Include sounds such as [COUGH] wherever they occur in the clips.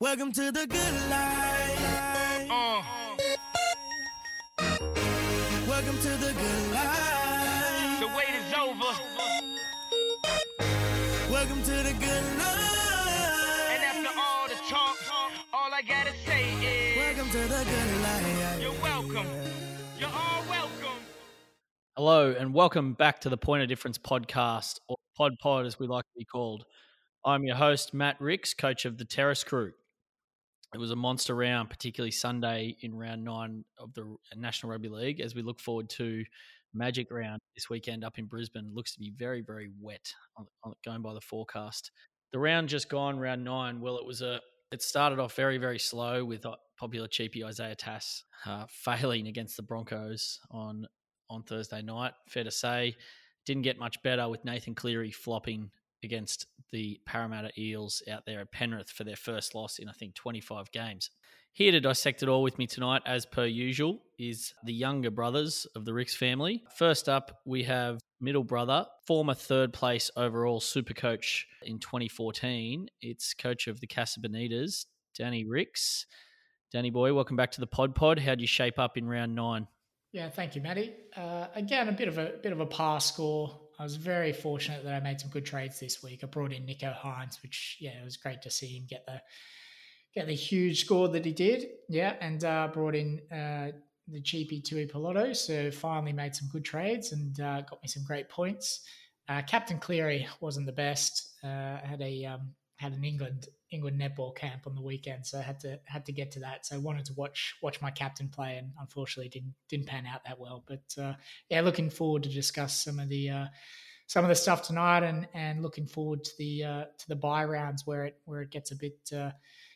Welcome to the good life. Uh, Welcome to the good life. the wait is over. Welcome to the good life. And after all the talk, all I gotta say is Welcome to the good life. You're welcome. you're all welcome. Hello, and welcome back to the Point of Difference podcast, or Pod Pod as we like to be called. I'm your host, Matt Ricks, coach of the Terrace Crew. It was a monster round, particularly Sunday in round nine of the National Rugby League, as we look forward to Magic Round this weekend up in Brisbane. Looks to be very, very wet on, on, going by the forecast. The round just gone, round nine. Well, it was a. It started off very, very slow with uh, popular cheapie Isaiah Tass uh, failing against the Broncos on on Thursday night. Fair to say, didn't get much better with Nathan Cleary flopping against the Parramatta Eels out there at Penrith for their first loss in I think 25 games. Here to dissect it all with me tonight, as per usual, is the younger brothers of the Ricks family. First up, we have middle brother, former third place overall super coach in 2014. It's coach of the Casa Bonitas, Danny Ricks. Danny boy, welcome back to the Pod Pod. How'd you shape up in round nine? Yeah, thank you, Matty. Uh, again, a bit of a bit of a pass score. I was very fortunate that I made some good trades this week. I brought in Nicho Hynes, which yeah, it was great to see him get the get the huge score that he did. Yeah, and uh, brought in uh, the cheapie Tuipulotu. So finally made some good trades and uh, got me some great points. Uh, Captain Cleary wasn't the best. Uh, had a um, had an England England netball camp on the weekend, so I had to had to get to that. So I wanted to watch watch my captain play, and unfortunately didn't didn't pan out that well. But uh, yeah, looking forward to discuss some of the uh, some of the stuff tonight, and and looking forward to the uh, to the bye rounds where it where it gets a bit uh,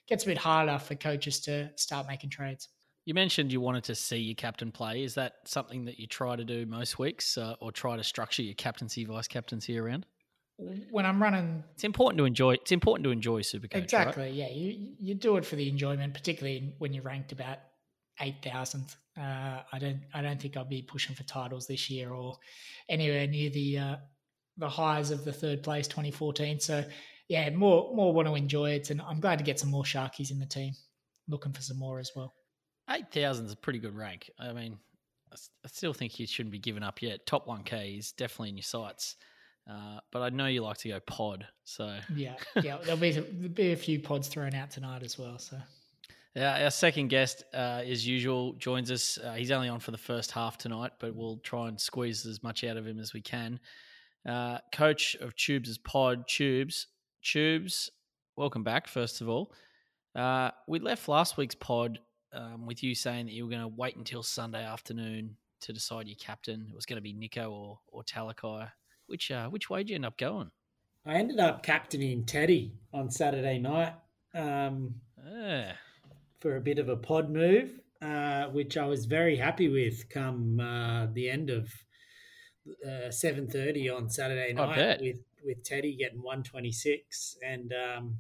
gets a bit harder for coaches to start making trades. You mentioned you wanted to see your captain play. Is that something that you try to do most weeks, uh, or try to structure your captaincy, vice captaincy around? When I'm running It's important to enjoy. It's important to enjoy Supercoach. right? Exactly. Yeah, you you do it for the enjoyment, particularly when you're ranked about eight thousandth. Uh, I don't I don't think I'll be pushing for titles this year or anywhere near the uh, the highs of the third place 2014. So yeah, more more want to enjoy it, and I'm glad to get some more Sharkies in the team. Looking for some more as well. Eight thousand is a pretty good rank. I mean, I still think you shouldn't be giving up yet. Top one K is definitely in your sights. Uh, but I know you like to go pod, so Yeah, [LAUGHS] yeah. There'll be there'll be a few pods thrown out tonight as well. So Yeah, our second guest, uh, as usual, joins us. Uh, he's only on for the first half tonight, but we'll try and squeeze as much out of him as we can. Uh, coach of Tubes' is pod, Tubes. Tubes, welcome back, first of all. Uh, we left last week's pod um, with you saying that you were going to wait until Sunday afternoon to decide your captain. It was going to be Nicho or, or Talakai. Which, uh, which way did you end up going? I ended up captaining Teddy on Saturday night um, Ah, for a bit of a pod move, uh, which I was very happy with. Come uh, the end of uh, seven thirty on Saturday night, with with Teddy getting one twenty six, and um,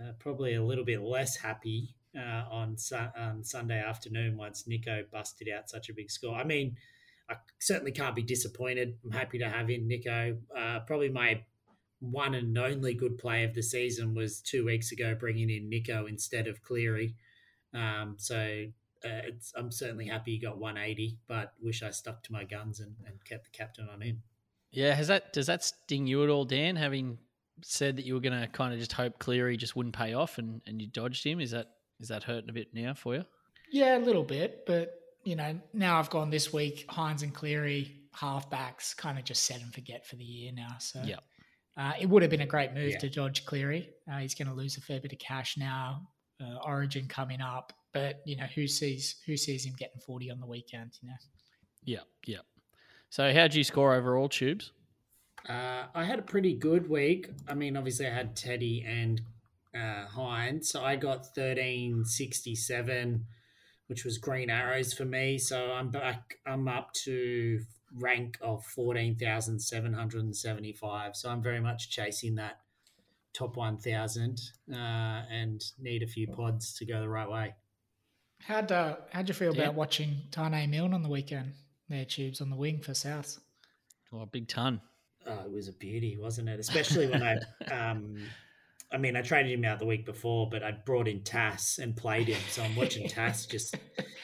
uh, probably a little bit less happy uh, on su- on Sunday afternoon once Nicho busted out such a big score. I mean. I certainly can't be disappointed. I'm happy to have in Nicho. Uh, probably my one and only good play of the season was two weeks ago, bringing in Nicho instead of Cleary. Um, so uh, it's, I'm certainly happy he got 180, but wish I stuck to my guns and, and kept the captain on him. Yeah, has that does that sting you at all, Dan? Having said that you were going to kind of just hope Cleary just wouldn't pay off, and, and you dodged him, is that is that hurting a bit now for you? Yeah, a little bit, but you know, now I've gone this week. Hynes and Cleary halfbacks kind of just set and forget for the year now. So Yeah. uh, it would have been a great move Yeah. to dodge Cleary. Uh, he's going to lose a fair bit of cash now. Uh, Origin coming up, but you know who sees who sees him getting forty on the weekend? You know, Yeah, yeah. So how'd you score overall, Tubes? Uh, I had a pretty good week. I mean, obviously, I had Teddy and uh, Hynes, so I got 1367, which was green arrows for me. So I'm back, I'm up to rank of 14,775. So I'm very much chasing that top 1,000 uh, and need a few pods to go the right way. how'd uh, how'd you feel Yeah. about watching Taane Milne on the weekend? Their tubes on the wing for South. Oh, a big ton. Oh, it was a beauty, wasn't it? Especially when I [LAUGHS] um, I mean, I traded him out the week before, but I brought in Tass and played him. So I'm watching [LAUGHS] Tass just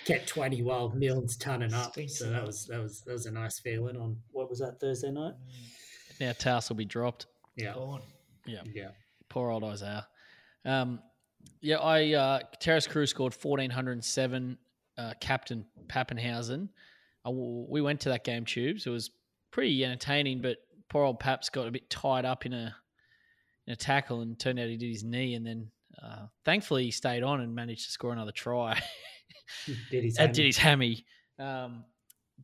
get 20 while Milne's turning up. So that was that was that was a nice feeling on what was that Thursday night? Now Tass will be dropped. Yeah, Gone. Yeah. yeah. Poor old Isaiah. Um, yeah, I uh, Terrace Crew scored fourteen hundred and seven. Uh, Captain Papenhuyzen. Uh, we went to that game tubes. It was pretty entertaining, but poor old Paps got a bit tied up in a in a tackle and turned out he did his knee, and then uh, thankfully he stayed on and managed to score another try. Did he? uh, [LAUGHS] did his hammy. Um,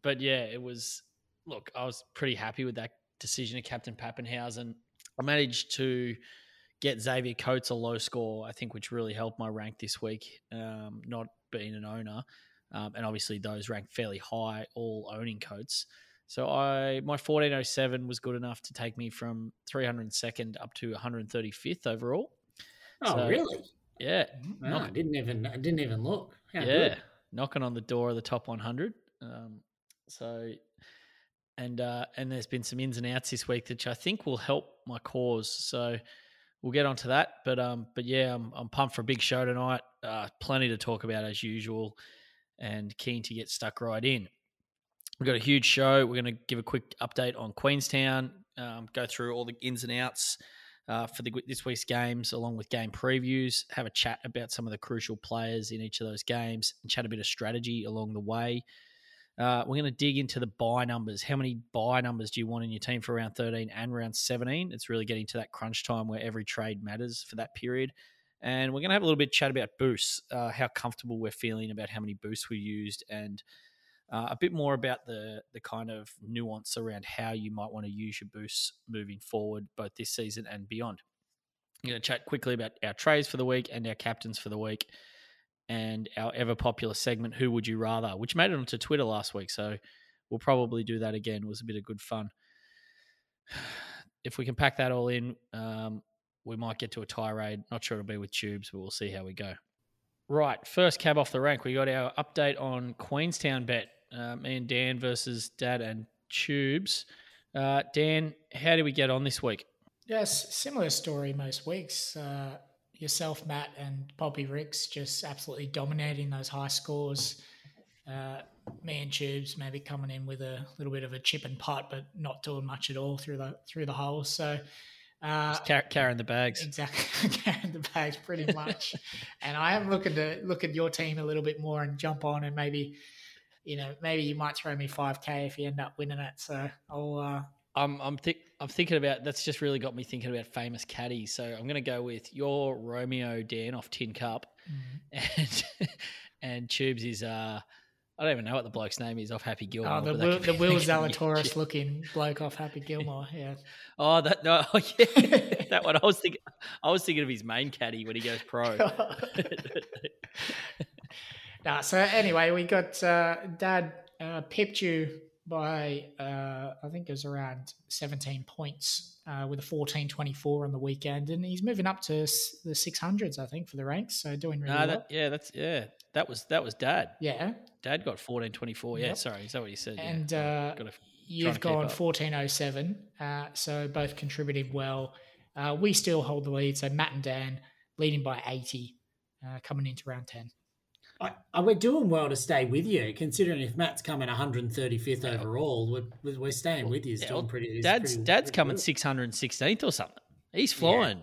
but yeah, it was. Look, I was pretty happy with that decision of Captain Papenhuyzen. I managed to get Xavier Coates a low score, I think, which really helped my rank this week. Um, not being an owner, um, and obviously those ranked fairly high, all owning Coates. So I my 1407 was good enough to take me from 302nd up to 135th overall. Oh, So- really? Yeah, Wow, Knock- I didn't even I didn't even look. How yeah, good. knocking on the door of the top 100. Um, so, and uh, and there's been some ins and outs this week which I think will help my cause. So we'll get onto that. But um, but yeah, I'm I'm pumped for a big show tonight. Uh, plenty to talk about as usual, and keen to get stuck right in. We've got a huge show. We're going to give a quick update on Queenstown, um, go through all the ins and outs uh, for the, this week's games, along with game previews, have a chat about some of the crucial players in each of those games, and chat a bit of strategy along the way. Uh, we're going to dig into the bye numbers. How many bye numbers do you want in your team for round 13 and round 17? It's really getting to that crunch time where every trade matters for that period. And we're going to have a little bit chat about boosts, uh, how comfortable we're feeling about how many boosts we used, and uh, a bit more about the the kind of nuance around how you might want to use your boosts moving forward, both this season and beyond. I'm going to chat quickly about our trays for the week and our captains for the week, and our ever popular segment, "Who Would You Rather," which made it onto Twitter last week. So we'll probably do that again. It was a bit of good fun. [SIGHS] If we can pack that all in, um, we might get to a tirade. Not sure it'll be with tubes, but we'll see how we go. Right, first cab off the rank. We got our update on Queenstown bet. Uh, me and Dan versus Dad and Tubes. Uh, Dan, how did we get on this week? Yes, similar story most weeks. Uh, yourself, Matt, and Poppy Ricks just absolutely dominating those high scores. Uh, me and Tubes maybe coming in with a little bit of a chip and putt, but not doing much at all through the through the hole. So uh, car- carrying the bags. exactly [LAUGHS] carrying the bags pretty much. [LAUGHS] and I am looking to look at your team a little bit more and jump on and maybe, you know, maybe you might throw me five k if you end up winning it. So I'll uh, I'm I'm, thi- I'm thinking about that's just really got me thinking about famous caddies. So I'm going to go with your Romeo Dan off Tin Cup, and [LAUGHS] and Tubes is uh I don't even know what the bloke's name is off Happy Gilmore. Oh, the Will, the [LAUGHS] Will that could be- Zalatoris [LAUGHS] looking bloke off Happy Gilmore. Yeah. Oh, that no, oh, yeah, that one. I was thinking, I was thinking of his main caddy when he goes pro. Nah, so anyway, we got uh, Dad uh, pipped you by uh, I think it was around 17 points uh, with a 14-24 on the weekend, and he's moving up to s- the 600s, I think, for the ranks. So doing really no, well. that yeah, that's yeah, that was that was Dad. yeah, Dad got fourteen twenty four. Yeah, Yep. sorry, is that what you said? Yeah. and uh, Gotta- you've gone 1407 uh, so both contributed well uh, we still hold the lead so matt and dan leading by 80 uh, coming into round 10 I, I, we're doing well to stay with you, considering if Matt's coming 135th overall, we're, we're- we're staying with you. He's Yeah, well, pretty. he's Dad's pretty- Dad's pretty coming good. six hundred and sixteenth or something. He's flying.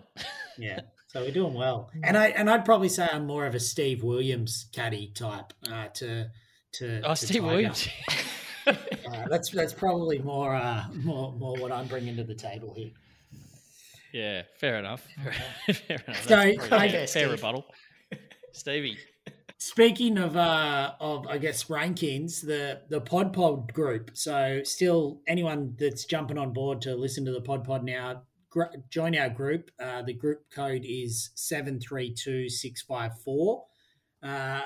Yeah, [LAUGHS] so we're doing well. And I and I'd probably say I'm more of a Steve Williams caddy type uh, to to. Oh, to Steve Tiger. Williams. [LAUGHS] [LAUGHS] Uh, that's that's probably more uh, more more what I'm bringing to the table here. yeah, fair enough. fair enough. So, pretty I- fair, fair Steve. rebuttal. Stevie. Speaking of uh, of I guess rankings, the the Pod Pod group. So still anyone that's jumping on board to listen to the Pod Pod now, gr- join our group. Uh, the group code is seven three two six five four. Uh,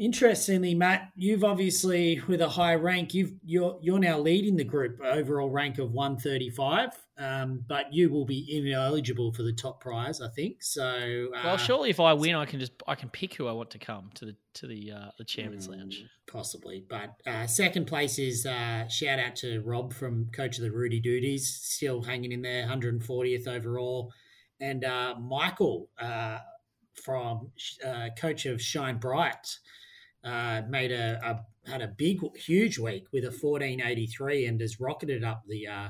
interestingly, Matt, you've obviously with a high rank, you've you're you're now leading the group overall rank of one thirty five. Um, but you will be ineligible for the top prize, I think. So uh, Well, surely if I win, I can just I can pick who I want to come to the to the uh, the Chairman's Mm, Lounge. Possibly. But uh, second place is uh, shout out to Rob from Coach of the Rudy Duties, still hanging in there, 140th overall. and uh, Michael uh, from uh, coach of Shine Bright uh, made a, a had a big huge week with a fourteen eighty three and has rocketed up the uh,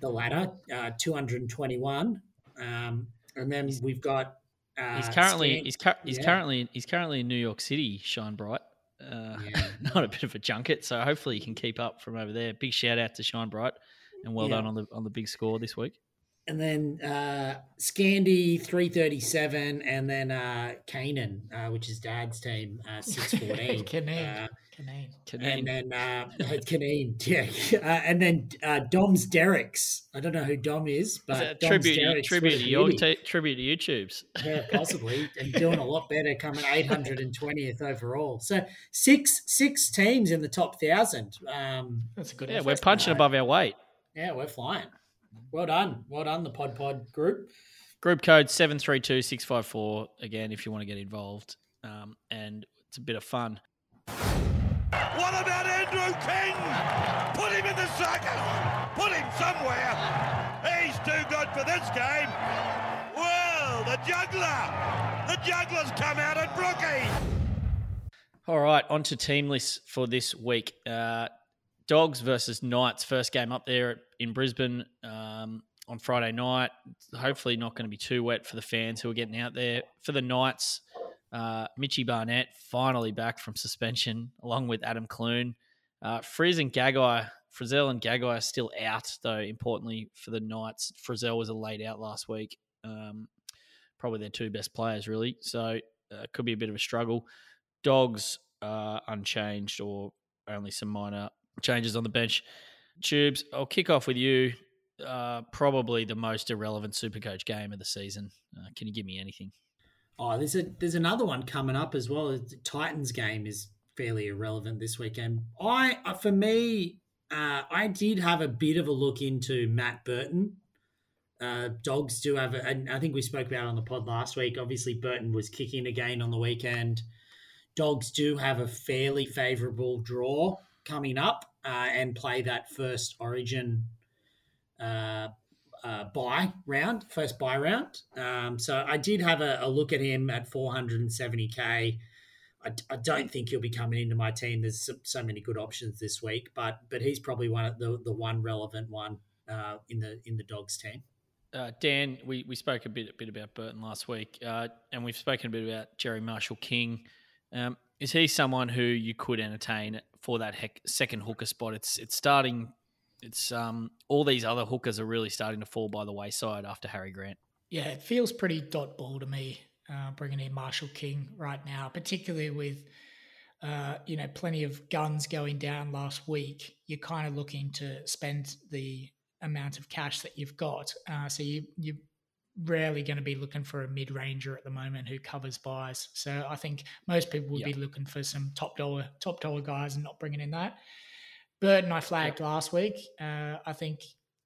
the ladder uh, two hundred and twenty one. Um, and then we've got uh, He's currently Stan- he's cur- he's yeah. currently he's currently in New York City, Shine Bright. Uh, Yeah. [LAUGHS] not a bit of a junket, so hopefully he can keep up from over there. Big shout out to Shine Bright, and well Yeah. done on the on the big score this week. And then uh, Scandy three thirty seven, and then uh, Kanan, uh, which is Dad's team, uh, [LAUGHS] six fourteen. Canaan. uh, Canaan. and then uh, [LAUGHS] Caneen, yeah, [LAUGHS] uh, and then uh, Dom's Derek's. I don't know who Dom is, Is but that Dom's tribute Derek's tribute to your t- tribute to YouTube's. yeah, possibly, and doing a lot better, coming eight hundred and twentieth overall. So six six teams in the top thousand. Um, That's a good Yeah, effort. we're punching above our weight. yeah, we're flying. Well done, well done, the Pod Pod group. Group code seven three two six five four. Again, if you want to get involved, um, and it's a bit of fun. What about Andrew King? Put him in the circus. Put him somewhere. He's too good for this game. Well, the juggler. The juggler's come out at Brookie. All right, on to team lists for this week. Uh, Dogs versus Knights, first game up there in Brisbane um, on Friday night. Hopefully, not going to be too wet for the fans who are getting out there. For the Knights, uh, Mitchy Barnett finally back from suspension, along with Adam Clune. Uh, Frizz and Gagai, Frizell and Gagai are still out, though, importantly for the Knights. Frizell was a laid out last week. Um, probably their two best players, really. So uh, could be a bit of a struggle. Dogs uh, unchanged or only some minor changes on the bench. Tubes, I'll kick off with you. Uh, probably the most irrelevant Supercoach game of the season. Uh, can you give me anything? Oh, there's a there's another one coming up as well. The Titans game is fairly irrelevant this weekend. I uh, for me, uh, I did have a bit of a look into Matt Burton. Uh, dogs do have, a, and I think we spoke about on the pod last week. Obviously, Burton was kicking again on the weekend. Dogs do have a fairly favourable draw coming up uh, and play that first Origin uh, uh, bye round, first bye round. Um, so I did have a, a look at him at 470k. I, I don't think he'll be coming into my team. There's so, so many good options this week, but but he's probably one of the the one relevant one uh, in the in the dogs team. Uh, Dan, we, we spoke a bit, a bit about Burton last week, uh, and we've spoken a bit about Jerry Marshall King. Um, is he someone who you could entertain for that heck, second hooker spot? It's it's starting. It's um all these other hookers are really starting to fall by the wayside after Harry Grant. Yeah, it feels pretty dot ball to me uh, bringing in Marshall King right now, particularly with uh, you know plenty of guns going down last week. You're kind of looking to spend the amount of cash that you've got, uh, so you you rarely going to be looking for a mid ranger at the moment who covers byes. So I think most people would be looking for some top dollar top dollar guys and not bringing in that. Burton I flagged last week. Uh, I think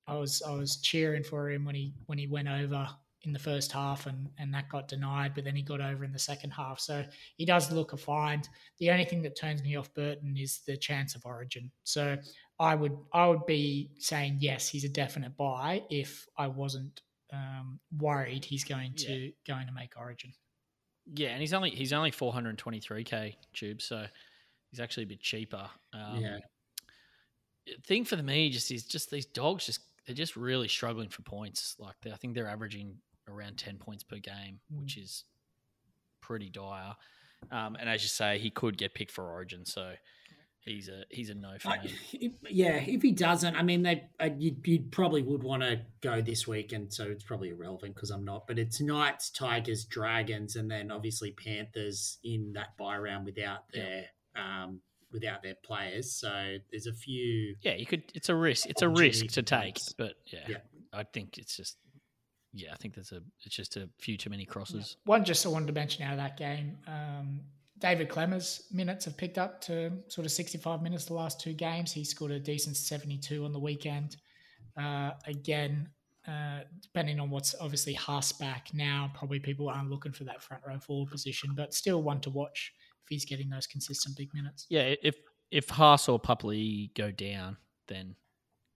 I was I was cheering for him when he when he went over in the first half and and that got denied, but then he got over in the second half. So he does look a find. The only thing that turns me off Burton is the chance of origin. So I would I would be saying yes, he's a definite buy if I wasn't um, worried he's going to going to make origin. Yeah, and he's only he's only 423k tube, so he's actually a bit cheaper. Um, Yeah. Thing for me just is just these dogs just they're just really struggling for points. Like they, I think they're averaging around 10 points per game, which is pretty dire. Um, and as you say, he could get picked for Origin, so he's a he's a no for me. [LAUGHS] if- yeah, if he doesn't, I mean, they uh, you you probably would want to go this week, and so it's probably irrelevant because I'm not. But it's Knights, Tigers, Dragons, and then obviously Panthers in that bye round without Yeah. their um without their players. So there's a few. Yeah, you could. It's a risk. It's a risk to take, points. but yeah, Yeah. I think it's just. Yeah, I think there's a. It's just a few too many crosses. One just I wanted to mention out of that game. Um, David Klemmer's minutes have picked up to sort of 65 minutes the last two games. He scored a decent 72 on the weekend. Uh, again, uh, depending on what's obviously Haas back now, probably people aren't looking for that front row forward position, but still one to watch if he's getting those consistent big minutes. Yeah, if if Haas or Pupley go down, then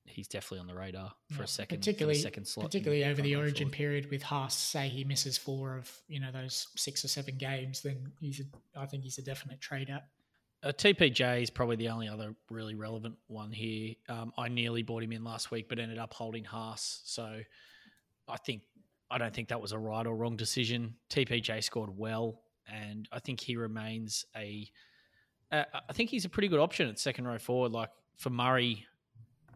he's definitely on the radar for Yeah, a second, particularly second slot. particularly over the origin forward. period with Haas. Say he misses four of you know those six or seven games, then he's a, I think he's a definite trade up. Uh, TPJ is probably the only other really relevant one here. Um, I nearly bought him in last week, but ended up holding Haas. So I think I don't think that was a right or wrong decision. TPJ scored well, and I think he remains a. Uh, I think he's a pretty good option at second row forward. Like for Murray,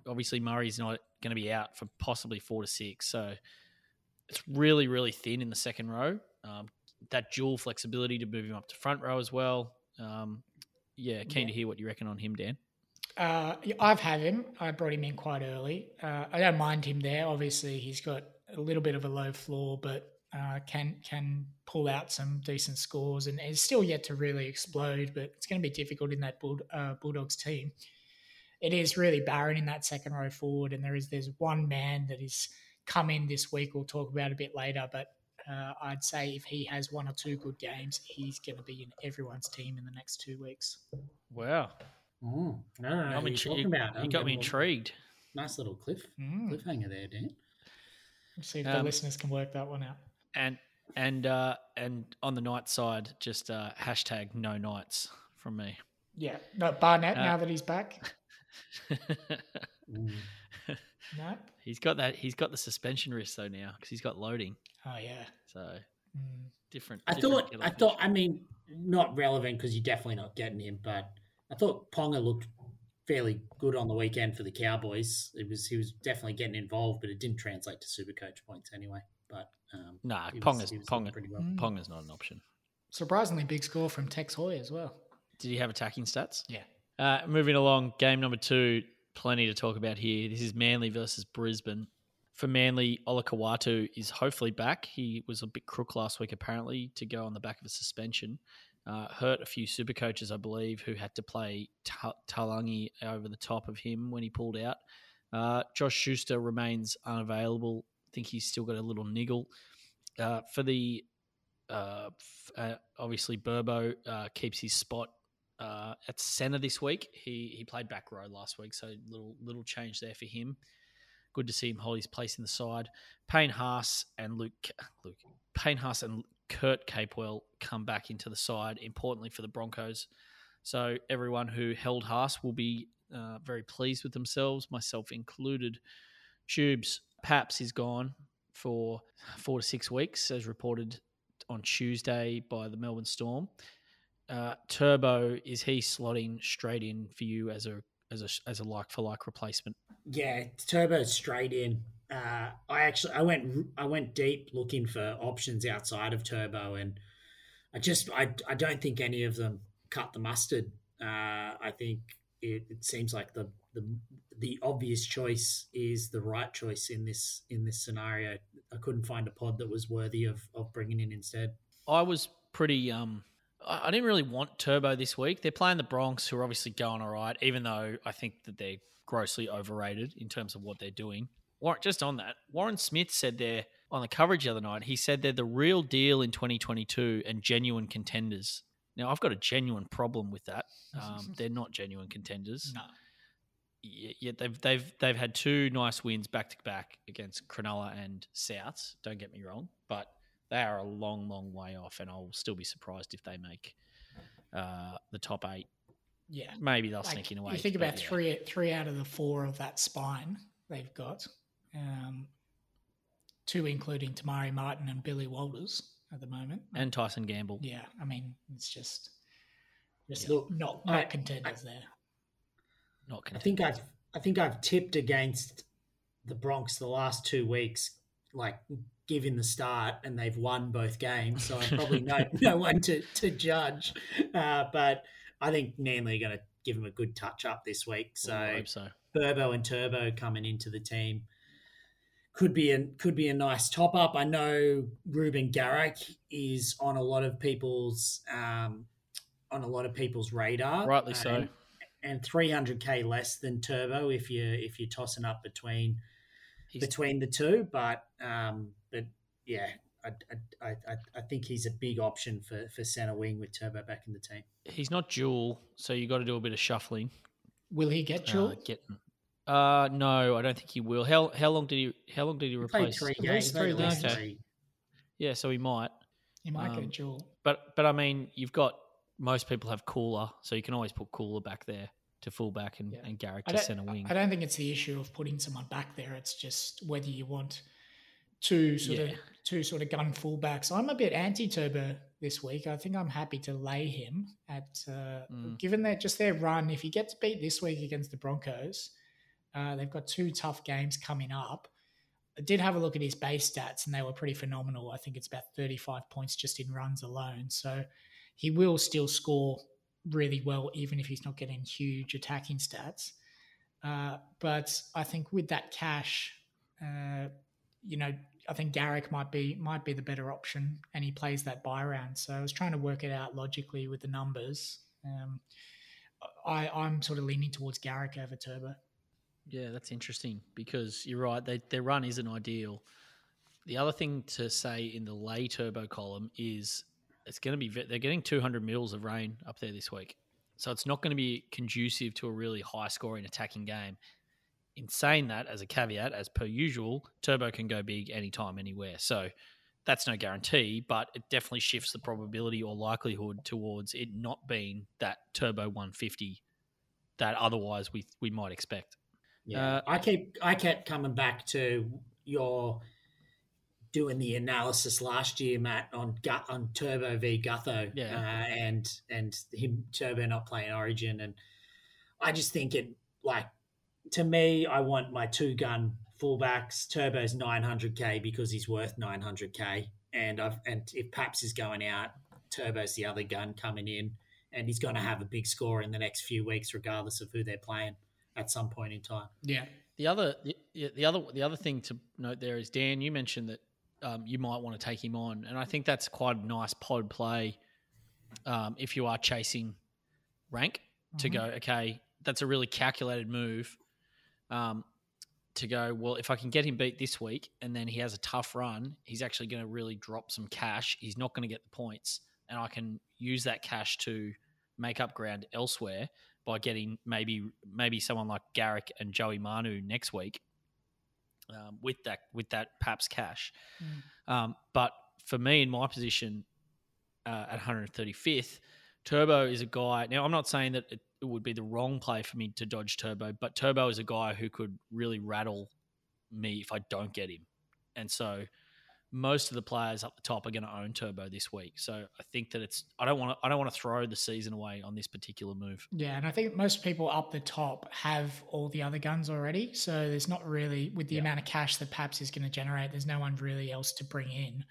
obviously Murray's not going to be out for possibly four to six, so it's really really thin in the second row. Um, that dual flexibility to move him up to front row as well. Um, yeah, keen Yeah. to hear what you reckon on him, Dan. Uh, I've had him. I brought him in quite early. Uh, I don't mind him there. Obviously, he's got a little bit of a low floor, but uh, can can pull out some decent scores, and is still yet to really explode. But it's going to be difficult in that Bull, uh, Bulldogs team. It is really barren in that second row forward, and there is there's one man that is come in this week. We'll talk about a bit later, but. Uh, I'd say if he has one or two good games, he's going to be in everyone's team in the next two weeks. Wow, Oh, I don't know I'm you're intri- talking about. you I'm got me intrigued. Nice little cliff Mm. cliffhanger there, Dan. Let's see if the Um, listeners can work that one out. And and uh, and on the night side, just uh, hashtag no nights from me. Yeah, no Barnett Uh, now that he's back. [LAUGHS] No. [LAUGHS] he's got that. He's got the suspension risk though now because he's got loading. Oh yeah. So Mm. different. I different thought, I of thought. I mean, not relevant because you're definitely not getting him, but I thought Ponga looked fairly good on the weekend for the Cowboys. It was he was definitely getting involved, but it didn't translate to super coach points anyway. But um, Nah, he was- Ponga's was Ponga, pretty well. Mm. Ponga's not an option. Surprisingly big score from Tex Hoy as well. Did he have attacking stats? Yeah. Uh, moving along, game number two, plenty to talk about here. This is Manly versus Brisbane. For Manly, Olakau'atu is hopefully back. He was a bit crook last week, apparently, to go on the back of a suspension. Uh, hurt a few super coaches, I believe, who had to play Ta- Talangi over the top of him when he pulled out. Uh, Josh Schuster remains unavailable. I think he's still got a little niggle. Uh, for the uh, f- uh, obviously Burbo uh, keeps his spot uh, at centre this week. He he played back row last week, so little little change there for him. Good to see him hold his place in the side. Payne Haas and Luke Luke Payne Haas and Kurt Capewell come back into the side. Importantly for the Broncos, so everyone who held Haas will be uh, very pleased with themselves, myself included. Tubes Paps is gone for four to six weeks, as reported on Tuesday by the Melbourne Storm. Uh, Turbo is he slotting straight in for you as a as a as a like for like replacement? Yeah, Turbo straight in. Uh, I actually I went I went deep looking for options outside of Turbo, and I just I I don't think any of them cut the mustard. Uh, I think it, it seems like the the the obvious choice is the right choice in this in this scenario. I couldn't find a pod that was worthy of of bringing in instead. I was pretty um I didn't really want Turbo this week. They're playing the Bronx, who are obviously going all right, even though I think that they're grossly overrated in terms of what they're doing. Warren, just on that, Warren Smith said there on the coverage the other night, he said they're the real deal in 2022 and genuine contenders. Now, I've got a genuine problem with that. [LAUGHS] Um, they're not genuine contenders. No. They've they've they've had two nice wins back to back against Cronulla and Souths. Don't get me wrong, but they are a long, long way off, and I'll still be surprised if they make uh, the top eight. Yeah. Maybe they'll Like, sneak in away. you think about three three out of the four of that spine they've got. Um, two including Te Maire Martin and Billy Walters at the moment. and Tyson Gamble. yeah, I mean it's just just Look, not I- not contenders there. Not contenders. I think. I've I think I've tipped against the Bronx the last two weeks, like given the start, and they've won both games. So I probably know [LAUGHS] no one to to judge. Uh, but I think Manly are going to give them a good touch up this week. So I hope so. Burbo and Turbo coming into the team could be a could be a nice top up. I know Reuben Garrick is on a lot of people's um, on a lot of people's radar, Rightly so. and, and 300k less than Turbo if you if you're tossing up between He's, between the two. But um, but yeah, I, I, I, I think he's a big option for for centre wing with Turbo back in the team. he's not dual, so you got to do a bit of shuffling. Will he get Uh, Jewel? getting Uh, no, I don't think he will. How how long did he How long did he He played replace? three At games. least three games. three. Yeah, so he might. He might get a Um. But but I mean, you've got most people have Koula, so you can always put Koula back there to fullback and, Yeah. and Garrick to centre wing. I don't think it's the issue of putting someone back there. It's just whether you want two sort Yeah. of two sort of gun fullbacks. I'm a bit anti-Turbo this week. I think I'm happy to lay him at uh, Mm. given that just their run. If he gets beat this week against the Broncos, uh, they've got two tough games coming up. I did have a look at his base stats and they were pretty phenomenal. I think it's about 35 points just in runs alone. So he will still score really well, even if he's not getting huge attacking stats. Uh, but I think with that cash, uh, you know, I think Garrick might be might be the better option, and he plays that bye round. So I was trying to work it out logically with the numbers. Um, I, I'm sort of leaning towards Garrick over Turbo. Yeah, that's interesting because you're right. They, their run isn't ideal. The other thing to say in the lay turbo column is it's going to be they're getting 200 mils of rain up there this week, so it's not going to be conducive to a really high scoring attacking game. In saying that, as a caveat, as per usual, turbo can go big anytime, anywhere. So that's no guarantee, but it definitely shifts the probability or likelihood towards it not being that turbo 150 that otherwise we we might expect. Yeah, Uh, I keep I kept coming back to your doing the analysis last year, Matt, on gut on Turbo v Gutho, Yeah. uh, and and him Turbo not playing Origin, and I just think it like to me, I want my two gun fullbacks. Turbo's nine hundred k because he's worth nine hundred k, and I've and if Paps is going out, Turbo's the other gun coming in, and he's going to have a big score in the next few weeks, regardless of who they're playing at some point in time. Yeah, The other, the, the other, the other thing to note there is Dan. You mentioned that um, you might want to take him on, and I think that's quite a nice pod play um, if you are chasing rank to Mhm. go. Okay, that's a really calculated move. Um, to go well, if I can get him beat this week, and then he has a tough run, he's actually going to really drop some cash. He's not going to get the points, and I can use that cash to make up ground elsewhere by getting maybe maybe someone like Garrick and Joey Manu next week um, with that with that perhaps cash. Um, but for me in my position uh, at 135th, Turbo is a guy. Now I'm not saying that it, it would be the wrong play for me to dodge Turbo, but Turbo is a guy who could really rattle me if I don't get him, and so most of the players up the top are going to own Turbo this week. So I think that it's I don't want to I don't want to throw the season away on this particular move. Yeah, and I think most people up the top have all the other guns already. So there's not really, with the Yeah. amount of cash that Paps is going to generate, there's no one really else to bring in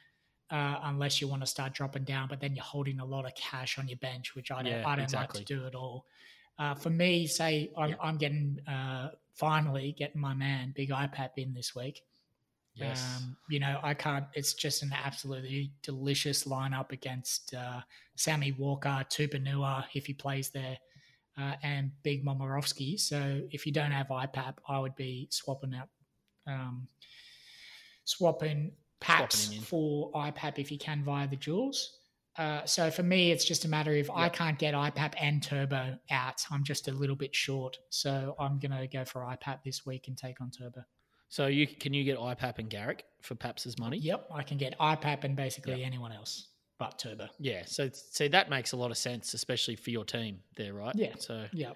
uh, unless you want to start dropping down. But then you're holding a lot of cash on your bench, which I don't, Yeah, I don't exactly. like to do at all. Uh, for me, say I'm, Yeah. I'm getting uh, finally getting my man Big iPad in this week. Um, you know, I can't. It's just an absolutely delicious lineup against uh, Sammy Walker, Tupanua if he plays there, uh, and Big Momorovsky. So if you don't have IPAP, I would be swapping out, um, swapping Paps Swapping for IPAP if you can via the jewels. Uh, so for me, it's just a matter of I Yep. can't get IPAP and Turbo out. I'm just a little bit short, so I'm gonna go for IPAP this week and take on Turbo. So you can you get IPAP and Garrick for Paps's money? Yep, I can get IPAP and basically anyone else but Turbo. Yeah. So see that makes a lot of sense, especially for your team there, right? Yeah. So Yep.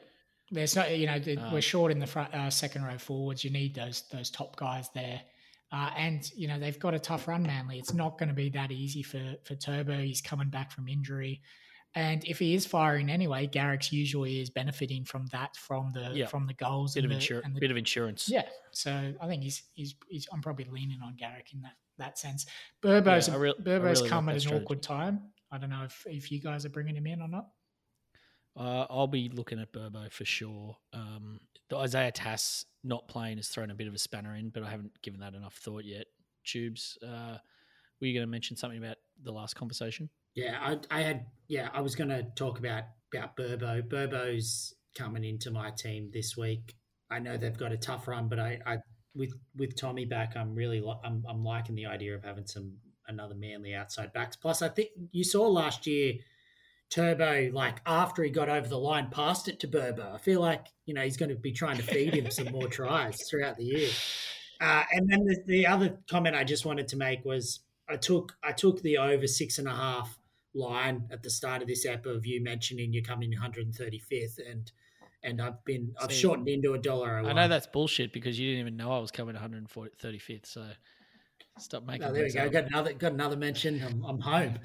There's no, you know, Um, we're short in the front, uh, second row forwards. You need those those top guys there, uh, and you know they've got a tough run, Manly. It's not going to be that easy for for Turbo. He's coming back from injury, and if he is firing anyway, Garrick's usually is benefiting from that from the Yeah. from the goals bit of the, insurance. and the Bit of insurance. Yeah, so I think he's, he's he's I'm probably leaning on Garrick in that that sense. Burbo's Yeah, I Burbo's really come like at an awkward time. I don't know if if you guys are bringing him in or not. Uh, I'll be looking at Burbo for sure. Um, the Isaiah Tass not playing has thrown a bit of a spanner in, but I haven't given that enough thought yet. Tubes, uh, were you going to mention something about the last conversation? Yeah, I, I had. Yeah, I was going to talk about about Burbo. Burbo's coming into my team this week. I know they've got a tough run, but I, I with with Tommy back, I'm really I'm I'm liking the idea of having some another manly outside backs. Plus, I think you saw last year Turbo, like after he got over the line, passed it to Burbo. I feel like you know he's going to be trying to feed him some more tries throughout the year. Uh, and then the, the other comment I just wanted to make was I took I took the over six and a half line at the start of this app of you mentioning you're coming 135th and and I've been I've See, shortened into a dollar. I know that's bullshit because you didn't even know I was coming 135th. So stop making. Oh, there we go. up. Got another got another mention. I'm, I'm home.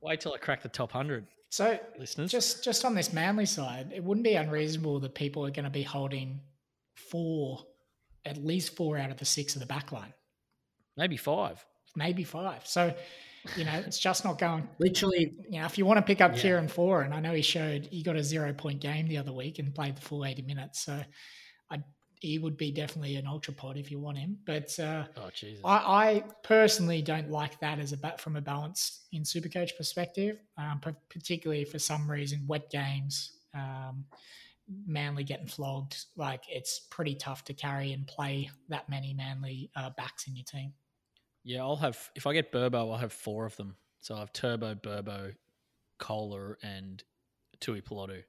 Wait till I crack the top hundred, So listeners. just just on this Manly side, it wouldn't be unreasonable that people are going to be holding four, at least four out of the six of the back line, maybe five. maybe five. So, you know, it's just not going. Literally, You know, if you want to pick up Yeah. Kieran Foran, and I know he showed he got a zero point game the other week and played the full eighty minutes, so I he would be definitely an ultra pod if you want him. But uh, Oh Jesus. I, I personally don't like that as a bat from a balance in Supercoach perspective, um, particularly for some reason wet games, um, Manly getting flogged. Like it's pretty tough to carry and play that many Manly uh, backs in your team. Yeah, I'll have if I get Burbo, I'll have four of them. So I have Turbo, Burbo, Koula, and Tuipulotu.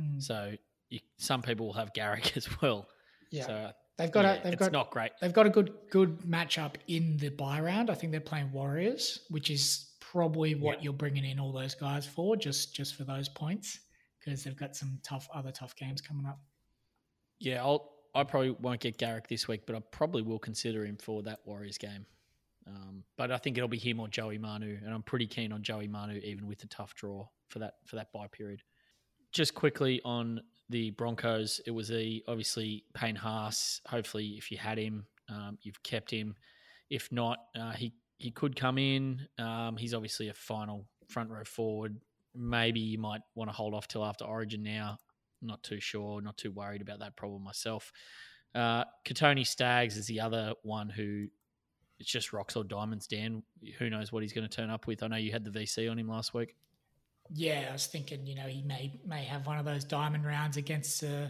Mm. So you, some people will have Garrick [LAUGHS] as well. Yeah, So they've got yeah, a they've it's got not great. they've got a good good matchup in the bye round. I think they're playing Warriors, which is probably what Yeah. you're bringing in all those guys for, just just for those points, because they've got some tough other tough games coming up. Yeah, I'll I probably won't get Garrick this week, but I probably will consider him for that Warriors game. Um, but I think it'll be him or Joey Manu, and I'm pretty keen on Joey Manu, even with the tough draw for that for that bye period. Just quickly on the Broncos, it was a obviously Payne Haas. Hopefully, if you had him, um, you've kept him. If not, uh, he he could come in. Um, he's obviously a final front row forward. Maybe you might want to hold off till after Origin now. Not too sure. Not too worried about that problem myself. Uh, Kotoni Staggs is the other one who it's just rocks or diamonds. Dan, who knows what he's going to turn up with? I know you had the VC on him last week. Yeah, I was thinking, you know, he may may have one of those diamond rounds against. Uh,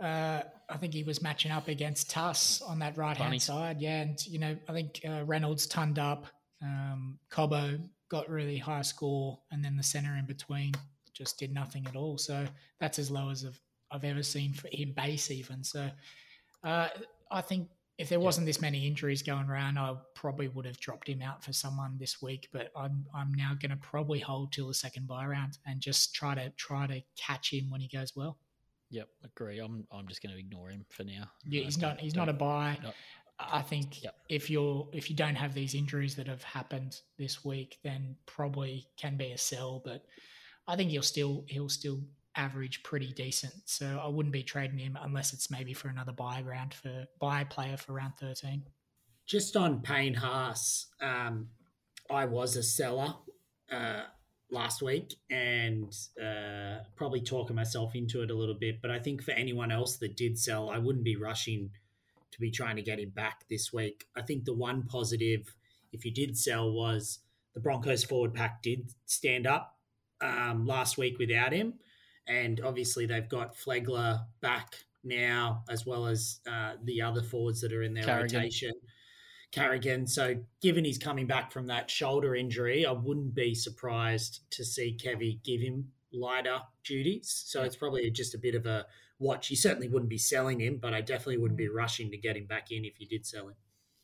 uh, I think he was matching up against Tuss on that right hand side. Yeah, and you know, I think uh, Reynolds turned up. Um, Cobbo got really high score, and then the center in between just did nothing at all. So that's as low as I've, I've ever seen for him base even. So uh, I think if there wasn't this many injuries going around, I probably would have dropped him out for someone this week. But I'm I'm now going to probably hold till the second bye round and just try to try to catch him when he goes well. Yep, agree. I'm I'm just going to ignore him for now. Yeah, he's uh, don't- he's not a buy. I think Yep. if you're if you don't have these injuries that have happened this week, then probably can be a sell. But I think he'll still he'll still average pretty decent. So I wouldn't be trading him unless it's maybe for another bye round for bye player for round thirteen. just on Payne Haas, um, I was a seller uh, last week and uh, probably talking myself into it a little bit. But I think for anyone else that did sell, I wouldn't be rushing to be trying to get him back this week. I think the one positive, if you did sell, was the Broncos forward pack did stand up um, last week without him. And obviously, they've got Flegler back now, as well as uh, the other forwards that are in their Carrigan. rotation. Carrigan. So, given he's coming back from that shoulder injury, I wouldn't be surprised to see Kevy give him lighter duties. So, it's probably just a bit of a watch. You certainly wouldn't be selling him, but I definitely wouldn't be rushing to get him back in if you did sell him.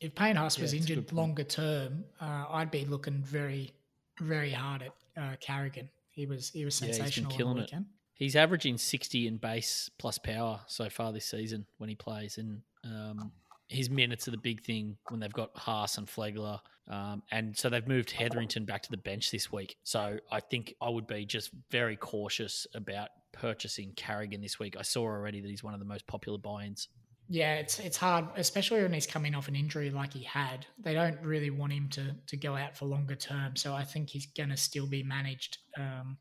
If Payne Haas Yeah, was it's a good injured longer term, uh, I'd be looking very very hard at uh, Carrigan. He was he was Yeah, he's been sensational killing on the it. He's averaging 60 in base plus power so far this season when he plays. And um, his minutes are the big thing when they've got Haas and Flegler. Um, and so they've moved Hetherington back to the bench this week. So I think I would be just very cautious about purchasing Carrigan this week. I saw already that he's one of the most popular buy ins. Yeah, it's it's hard, especially when he's coming off an injury like he had. They don't really want him to to go out for longer term, so I think he's going to still be managed. Um,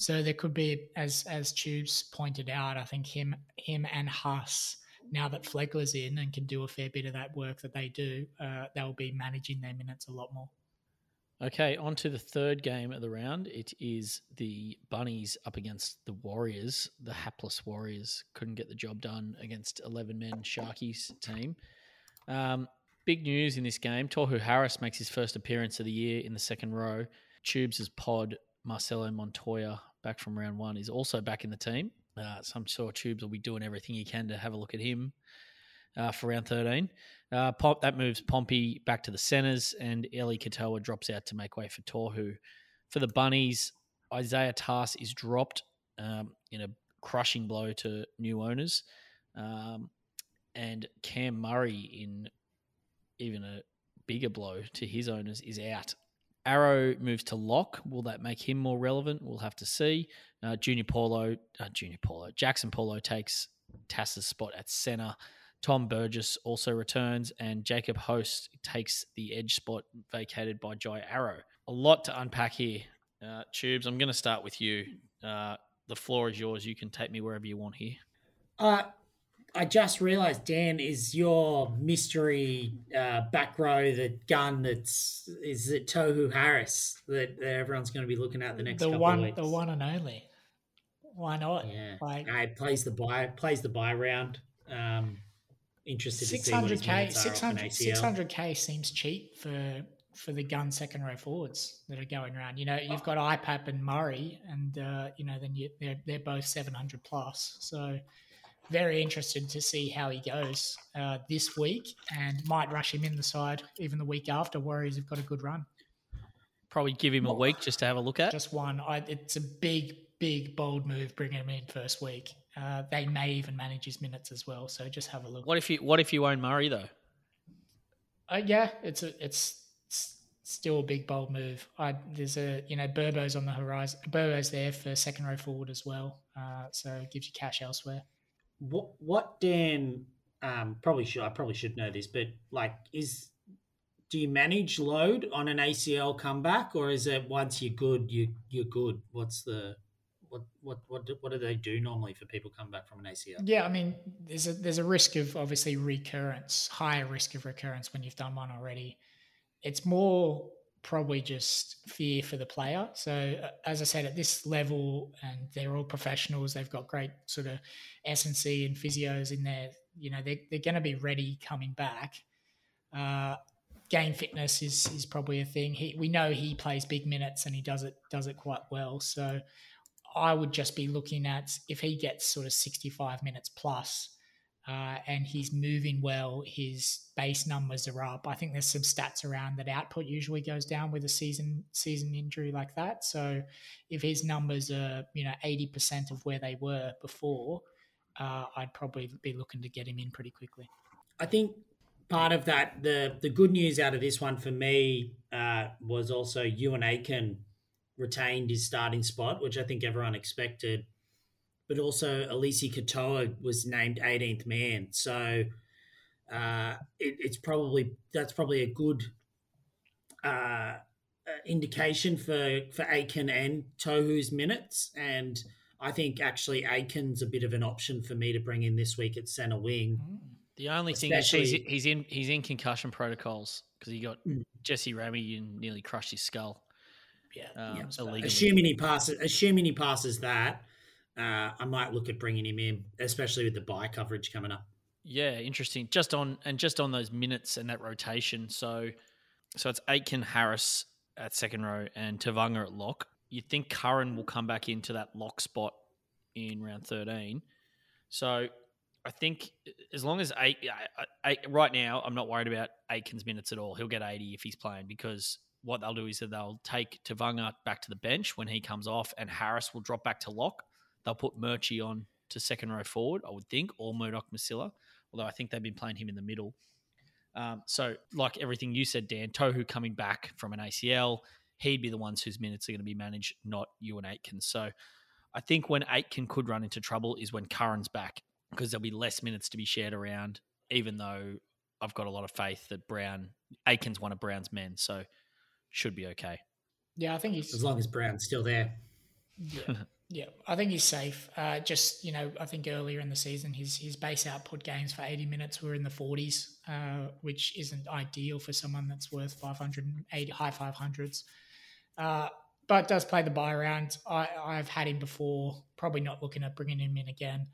so there could be, as as Tubes pointed out, I think him him and Huss. Now that Flegler's in and can do a fair bit of that work that they do, uh, they'll be managing their minutes a lot more. Okay, on to the third game of the round. It is the Bunnies up against the Warriors. The hapless Warriors couldn't get the job done against 11 men Sharkies team. Um, big news in this game Tohu Harris makes his first appearance of the year in the second row. Tubes' pod Marcelo Montoya back from round one is also back in the team. Uh, so I'm sure Tubes will be doing everything he can to have a look at him uh, for round 13. Uh, Pop, that moves Pompey back to the centres, and Eli Katoa drops out to make way for Tohu. For the Bunnies, Isaiah Tass is dropped um, in a crushing blow to new owners. Um, and Cam Murray, in even a bigger blow to his owners, is out. Arrow moves to lock. Will that make him more relevant? We'll have to see. Uh, Junior Paulo, uh, Junior Paulo, Jaxson Paulo takes Tass's spot at centre. Tom Burgess also returns, and Jacob Host takes the edge spot vacated by Jai Arrow. A lot to unpack here. Uh, Tubes, I'm going to start with you. Uh, the floor is yours. You can take me wherever you want here. I just realised, Dan, is your mystery uh, back row the gun that's is it Tohu Harris that, that everyone's going to be looking at the next the couple one, of weeks? the one and only. Why not? Yeah, Like Uh, plays the bye plays the bye round. Um, interested to six see what his hundred k, minutes are six off an hundred, ACL. six hundred k seems cheap for for the gun second row forwards that are going around. You know, you've got IPAP and Murray, and uh, you know then you, they're they're both seven hundred plus. So very interested to see how he goes uh, this week, and might rush him in the side even the week after. Warriors have got a good run. Probably give him a week just to have a look at. Just one. I, it's a big, big, bold move bringing him in first week. Uh, they may even manage his minutes as well. So just have a look. What if you What if you own Murray though? Uh, yeah, it's a, it's it's still a big bold move. I there's a you know Burbo's on the horizon. Burbo's there for second row forward as well. Uh, so it gives you cash elsewhere. What what Dan um, probably should I probably should know this, but like is do you manage load on an ACL comeback, or is it once you're good, you you're good? What's the what what what do, what do they do normally for people coming back from an ACL? Yeah, I mean, there's a there's a risk of obviously recurrence, higher risk of recurrence when you've done one already. It's more probably just fear for the player. So uh, as I said, at this level, and they're all professionals, they've got great sort of S and C and physios in there. You know, they're they're going to be ready coming back. Uh, game fitness is is probably a thing. He we know he plays big minutes and he does it does it quite well. So I would just be looking at if he gets sort of 65 minutes plus, uh, and he's moving well, his base numbers are up. I think there's some stats around that output usually goes down with a season season injury like that. So if his numbers are you know 80% of where they were before, uh, I'd probably be looking to get him in pretty quickly. I think part of that the the good news out of this one for me uh, was also Euan Aitken retained his starting spot, which I think everyone expected. But also, Eliesa Katoa was named 18th man, so uh, it, it's probably that's probably a good uh, indication for for Aitken and Tohu's minutes. And I think actually Aitken's a bit of an option for me to bring in this week at centre wing. The only thing is he's, he's in he's in concussion protocols because he got Mm. Jesse Ramien and nearly crushed his skull. Yeah, Um, Yeah. Assuming he passes, assuming he passes that, uh, I might look at bringing him in, especially with the bye coverage coming up. Yeah, interesting. Just on and just on those minutes and that rotation. So, so it's Aitken Harris at second row and Tevaga at lock. You'd think Curran will come back into that lock spot in round thirteen. So, I think as long as eight, right now, I'm not worried about Aitken's minutes at all. He'll get eighty if he's playing because what they'll do is that they'll take Tevaga back to the bench when he comes off, and Harris will drop back to lock. They'll put Murchie on to second row forward, I would think, or Murdoch Masila, although I think they've been playing him in the middle. Um, so, like everything you said, Dan, Tohu coming back from an ACL, he'd be the ones whose minutes are going to be managed, not Euan Aitken. So, I think when Aitken could run into trouble is when Curran's back because there'll be less minutes to be shared around, even though I've got a lot of faith that Brown, Aitken's one of Brown's men, so should be okay. yeah, I think he's As long as Brown's still there. Yeah, [LAUGHS] yeah. I think he's safe. Uh, just you know, I think earlier in the season, his his base output games for eighty minutes were in the forties, uh, which isn't ideal for someone that's worth 580 high five hundreds. Uh, but does play the bye round. I I've had him before. Probably not looking at bringing him in again.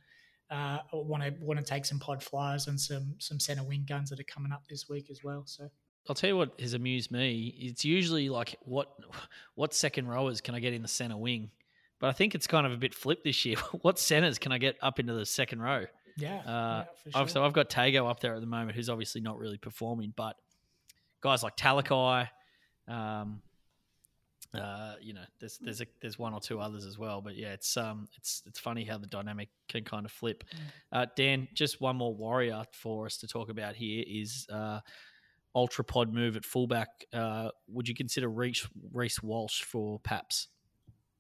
Want to want to take some pod flyers and some some center wing guns that are coming up this week as well. So I'll tell you what has amused me. It's usually like what what second rowers can I get in the center wing, but I think it's kind of a bit flipped this year. [LAUGHS] what centers can I get up into the second row? Yeah. Uh, yeah, I've, sure. so I've got Tago up there at the moment, who's obviously not really performing, but guys like Talakai, um, uh, you know, there's there's a, there's one or two others as well, but yeah, it's um it's it's funny how the dynamic can kind of flip. Mm. Uh, Dan, just one more warrior for us to talk about here is uh, ultra pod move at fullback. Uh, would you consider Reece Reece Walsh for Paps?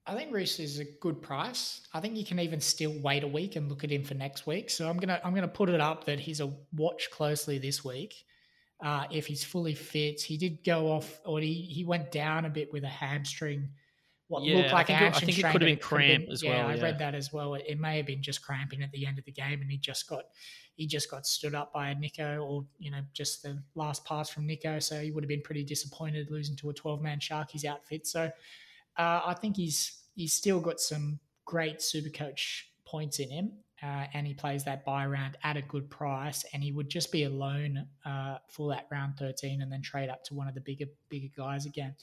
I think Reece is a good price. I think you can even still wait a week and look at him for next week. So I'm gonna I'm gonna put it up that he's a watch closely this week. Uh, if he's fully fit, he did go off, or he, he went down a bit with a hamstring. What Yeah, looked like a it- I hamstring think it could have been cramp as yeah, well, I read that as well. It, it may have been just cramping at the end of the game, and he just got he just got stood up by a Nicho, or you know, just the last pass from Nicho. So he would have been pretty disappointed losing to a 12 man Sharkies outfit. So uh, I think he's he's still got some great super coach points in him, uh, and he plays that bye round at a good price, and he would just be a loan uh, for that round thirteen, and then trade up to one of the bigger bigger guys again.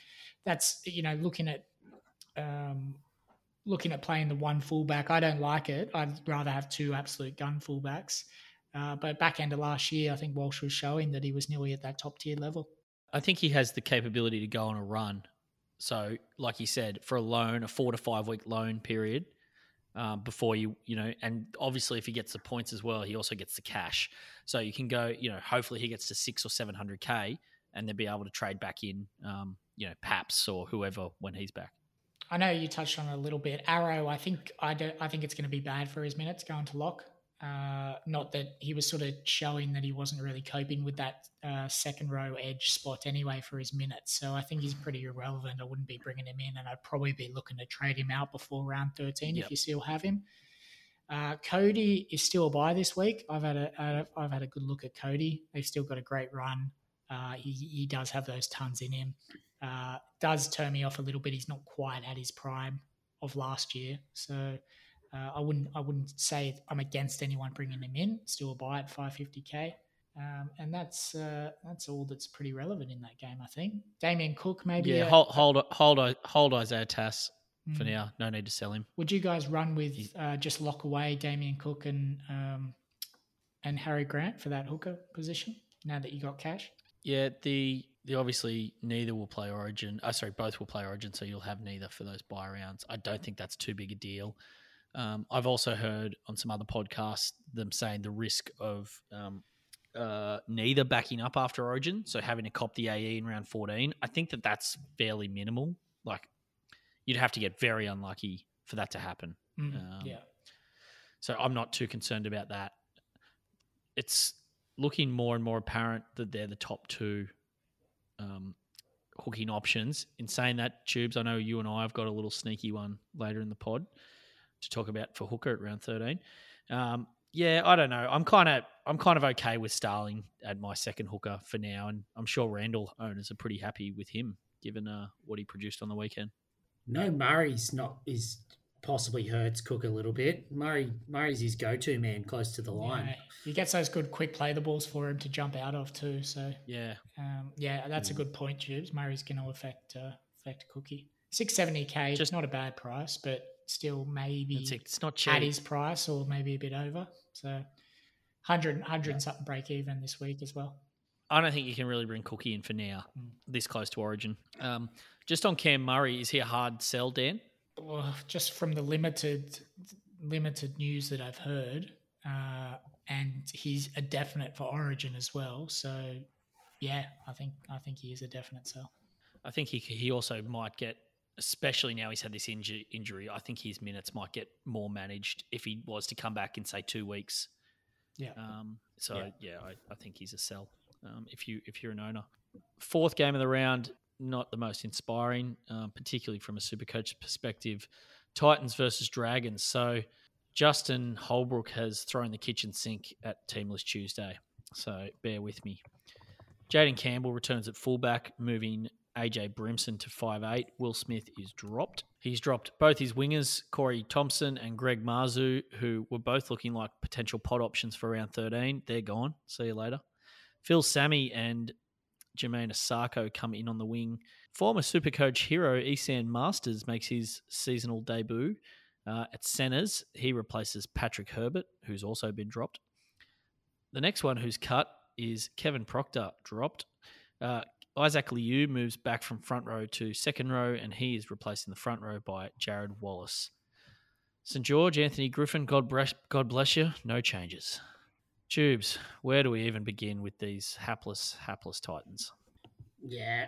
That's you know looking at um, looking at playing the one fullback. I don't like it. I'd rather have two absolute gun fullbacks. Uh, but back end of last year, I think Walsh was showing that he was nearly at that top tier level. I think he has the capability to go on a run. So, like you said, for a loan, a four to five week loan period, um, before you, you know, and obviously if he gets the points as well, he also gets the cash. So you can go, you know, hopefully he gets to six or seven hundred k, and then be able to trade back in, um, you know, Paps or whoever when he's back. I know you touched on it a little bit. Arrow, I think I don't. I think it's going to be bad for his minutes going to lock. Uh, not that he was sort of showing that he wasn't really coping with that uh, second row edge spot anyway for his minutes. So I think he's pretty irrelevant. I wouldn't be bringing him in, and I'd probably be looking to trade him out before round thirteen Yep. if you still have him. Uh, Cody is still a buy this week. I've had a I've- I've had a good look at Cody. They've still got a great run. Uh, he he does have those tons in him. Uh, does turn me off a little bit. He's not quite at his prime of last year, so uh, I wouldn't I wouldn't say I'm against anyone bringing him in. Still a buy at 550k, um, and that's uh, that's all that's pretty relevant in that game. I think Damien Cook maybe. Yeah, a- hold hold hold hold Isaiah Tass for Mm. now. No need to sell him. Would you guys run with uh, just lock away Damien Cook and um, and Harry Grant for that hooker position now that you got cash? Yeah, the the obviously neither will play Origin. Oh, sorry, both will play Origin, so you'll have neither for those bye rounds. I don't think that's too big a deal. Um, I've also heard on some other podcasts them saying the risk of um, uh, neither backing up after Origin, so having to cop the AE in round fourteen. I think that that's fairly minimal. Like you'd have to get very unlucky for that to happen. Mm, Um, yeah. So I'm not too concerned about that. It's looking more and more apparent that they're the top two um, hooking options. In saying that, Tubes, I know you and I have got a little sneaky one later in the pod to talk about for hooker at round 13. Um, yeah, I don't know. I'm kind of I'm kind of okay with Starling at my second hooker for now, and I'm sure Randall owners are pretty happy with him given uh, what he produced on the weekend. No, Murray's not is possibly hurts Cook a little bit. Murray Murray's his go to man close to the line. Yeah, he gets those good quick play the balls for him to jump out of too. So Yeah, um, yeah, that's a Mm. good point, Tubes. Murray's going to affect uh, affect Cookie. Six seventy k, Just- just not a bad price, but still maybe it's, it's not cheap. at his price or maybe a bit over. So 100, 100 and something break even this week as well. I don't think you can really bring Cookie in for now, Mm. this close to Origin. Um, just on Cam Murray, is he a hard sell, Dan? Well, just from the limited limited news that I've heard, uh, and he's a definite for Origin as well. So yeah, I think I think he is a definite sell. I think he he also might get, especially now he's had this inju- injury. I think his minutes might get more managed if he was to come back in say two weeks. Yeah. Um, so Yeah. yeah, I, I think he's a sell. Um, if you if you're an owner, fourth game of the round, not the most inspiring, um, particularly from a super coach perspective. Titans versus Dragons. So Justin Holbrook has thrown the kitchen sink at Teamless Tuesday. So bear with me. Jayden Campbell returns at fullback, moving AJ Brimson to 5'8. Will Smith is dropped. He's dropped both his wingers, Corey Thompson and Greg Marzhew, who were both looking like potential pot options for round 13. They're gone. See you later. Phil Sami and Jamayne Isaako come in on the wing. Former Supercoach hero Esan Marsters makes his seasonal debut uh, at centres. He replaces Patrick Herbert, who's also been dropped. The next one who's cut is Kevin Proctor, dropped. Uh, Isaac Liu moves back from front row to second row, and he is replacing the front row by Jarrod Wallace. St George, Anthony Griffin, God bless, God bless you. No changes. Tubes, where do we even begin with these hapless, hapless Titans? Yeah.